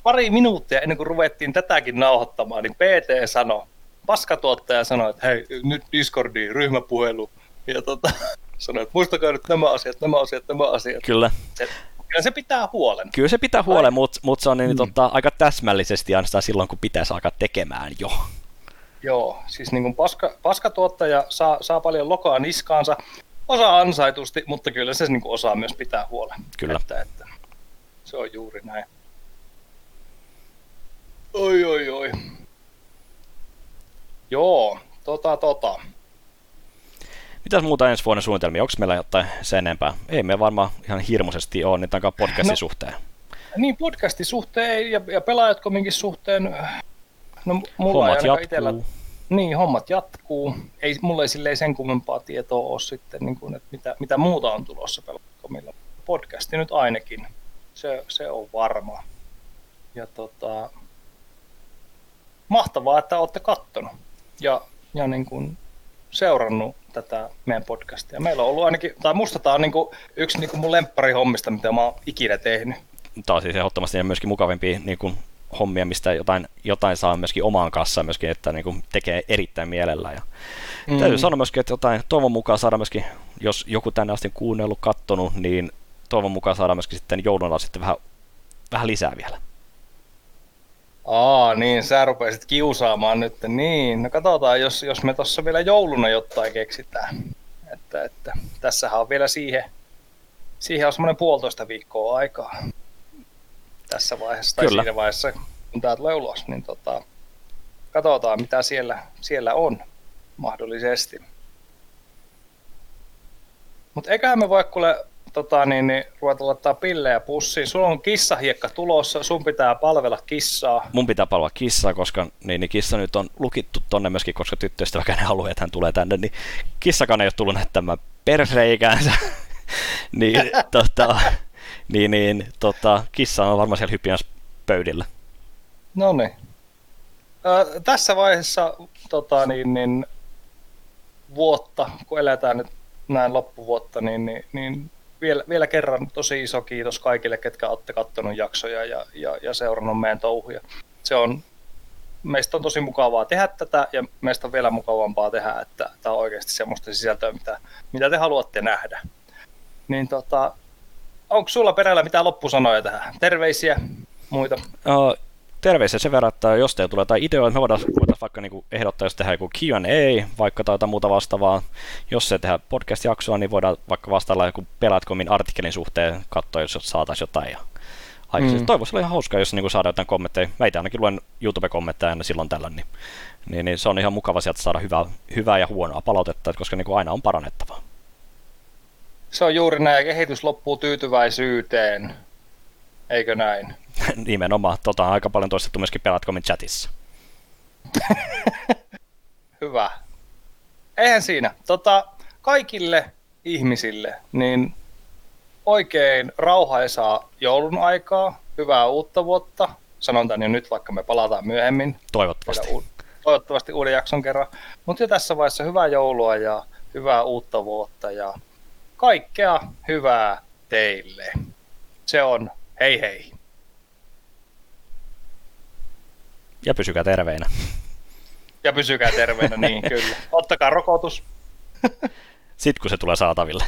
pari minuuttia ennen kuin ruvettiin tätäkin nauhoittamaan, niin PT sanoi, paskatuottaja sanoi, että hei, nyt Discordiin ryhmäpuhelu, ja tota, sanoi, että muistakaa nyt nämä asiat, nämä asiat, nämä asiat. Kyllä. Se, kyllä se pitää huolen. Kyllä se pitää huolen, mutta mut se on Mm. niin, tota, aika täsmällisesti ainoastaan silloin, kun pitäisi alkaa tekemään jo. Joo, siis niin kuin paska, paskatuottaja saa, saa paljon lokaa niskaansa, osaa ansaitusti, mutta kyllä se niin kuin osaa myös pitää huolen. Kyllä. Että, että se on juuri näin. Oi, oi, oi. Joo, tota, tota. Mitäs muuta ensi vuoden suunnitelmia? Onko meillä jotain sen enempää? Ei me varmaan ihan hirmuisesti ole niitä podcastin No. suhteen. Niin podcastin suhteen ja, ja pelaajatkominkin suhteen, no mulla Hommat ainakaan jatkuu. Niin, hommat jatkuu. Ei, mulla ei silleen sen kummempaa tietoa ole sitten, niin kuin, että mitä, mitä muuta on tulossa pelaajatkomilla. Podcasti nyt ainakin, se, se on varma. Ja tota, mahtavaa, että olette kattonut ja, ja niin kuin seurannut tätä meidän podcastia. Meillä on ollut ainakin, tai musta tämä on niin kuin yksi niin kuin mun lempparihommista, mitä mä oon ikinä tehnyt. Tämä on siis ehdottomasti myöskin mukavimpia niin kuin, hommia, mistä jotain, jotain saa myöskin omaan kassaan myöskin, että niin kuin, tekee erittäin mielellä. Ja mm. Täytyy sanoa myöskin, että jotain toivon mukaan saada myöskin, jos joku tänne asti kuunnellut, kattonut, niin toivon mukaan saada myöskin sitten jouluna sitten vähän, vähän lisää vielä. Aa, niin, sä rupesit kiusaamaan nyt. Niin, no katsotaan, jos, jos me tuossa vielä jouluna jotain keksitään. Että, että tässähän on vielä siihen, siihen on semmoinen puolitoista viikkoa aikaa tässä vaiheessa, tai Kyllä. siinä vaiheessa, kun tämä tulee ulos, niin tota, katsotaan, mitä siellä, siellä on mahdollisesti. Mutta eiköhän me voi kuule tota, niin, niin, ruveta laittaa pillejä pussiin. Sulla on kissahiekka tulossa, sun pitää palvella kissaa. Mun pitää palvella kissaa, koska niin, niin kissa nyt on lukittu tonne myöskin, koska tyttöystäväkään haluaa, että hän tulee tänne, niin kissakaan ei ole tullut näyttämään persreikäänsä. niin, tota, niin, niin tota, kissa on varmaan siellä hyppiässä pöydillä. No niin. Ö, tässä vaiheessa tota, niin, niin, vuotta, kun eletään nyt näin loppuvuotta, niin, niin, niin vielä, vielä kerran tosi iso kiitos kaikille, ketkä olette katsonut jaksoja ja, ja, ja seurannut meidän touhuja. Se on, meistä on tosi mukavaa tehdä tätä ja meistä on vielä mukavampaa tehdä, että tämä on oikeasti semmoista sisältöä, mitä, mitä te haluatte nähdä. Niin tota, onko sulla perällä mitään loppusanoja tähän? Terveisiä, muita? Uh, terveisiä sen verran, että jos teillä tulee jotain ideoita, me voidaan, voidaan vaikka niinku ehdottaa, jos tehdään joku Q&A, vaikka tai jotain muuta vastaavaa. Jos se tehdään podcast-jaksoa, niin voidaan vaikka vastailla joku Pelaatkomin artikkelin suhteen, katsoa, jos saataisiin jotain. Ja aikaisemmin. Mm. Toivoisi olla ihan hauskaa, jos niinku saadaan jotain kommentteja. Meitä ainakin luen YouTube-kommentteja aina silloin tällöin, niin, niin, niin, se on ihan mukava sieltä saada hyvää, hyvää ja huonoa palautetta, koska niinku aina on parannettavaa. Se on juuri näin, kehitys loppuu tyytyväisyyteen. Eikö näin? Nimenomaan, tota on aika paljon toistettu myöskin Pelaatkomin chatissa. Hyvä. Eihän siinä. Tota, kaikille ihmisille niin oikein rauhaisaa joulun aikaa hyvää uutta vuotta. Sanon tämän jo nyt, vaikka me palataan myöhemmin. Toivottavasti. U- toivottavasti uuden jakson kerran. Mutta jo tässä vaiheessa hyvää joulua ja hyvää uutta vuotta ja kaikkea hyvää teille. Se on hei hei. Ja pysykää terveinä. Ja pysykää terveenä, niin kyllä. Ottakaa rokotus. Sitten kun se tulee saataville.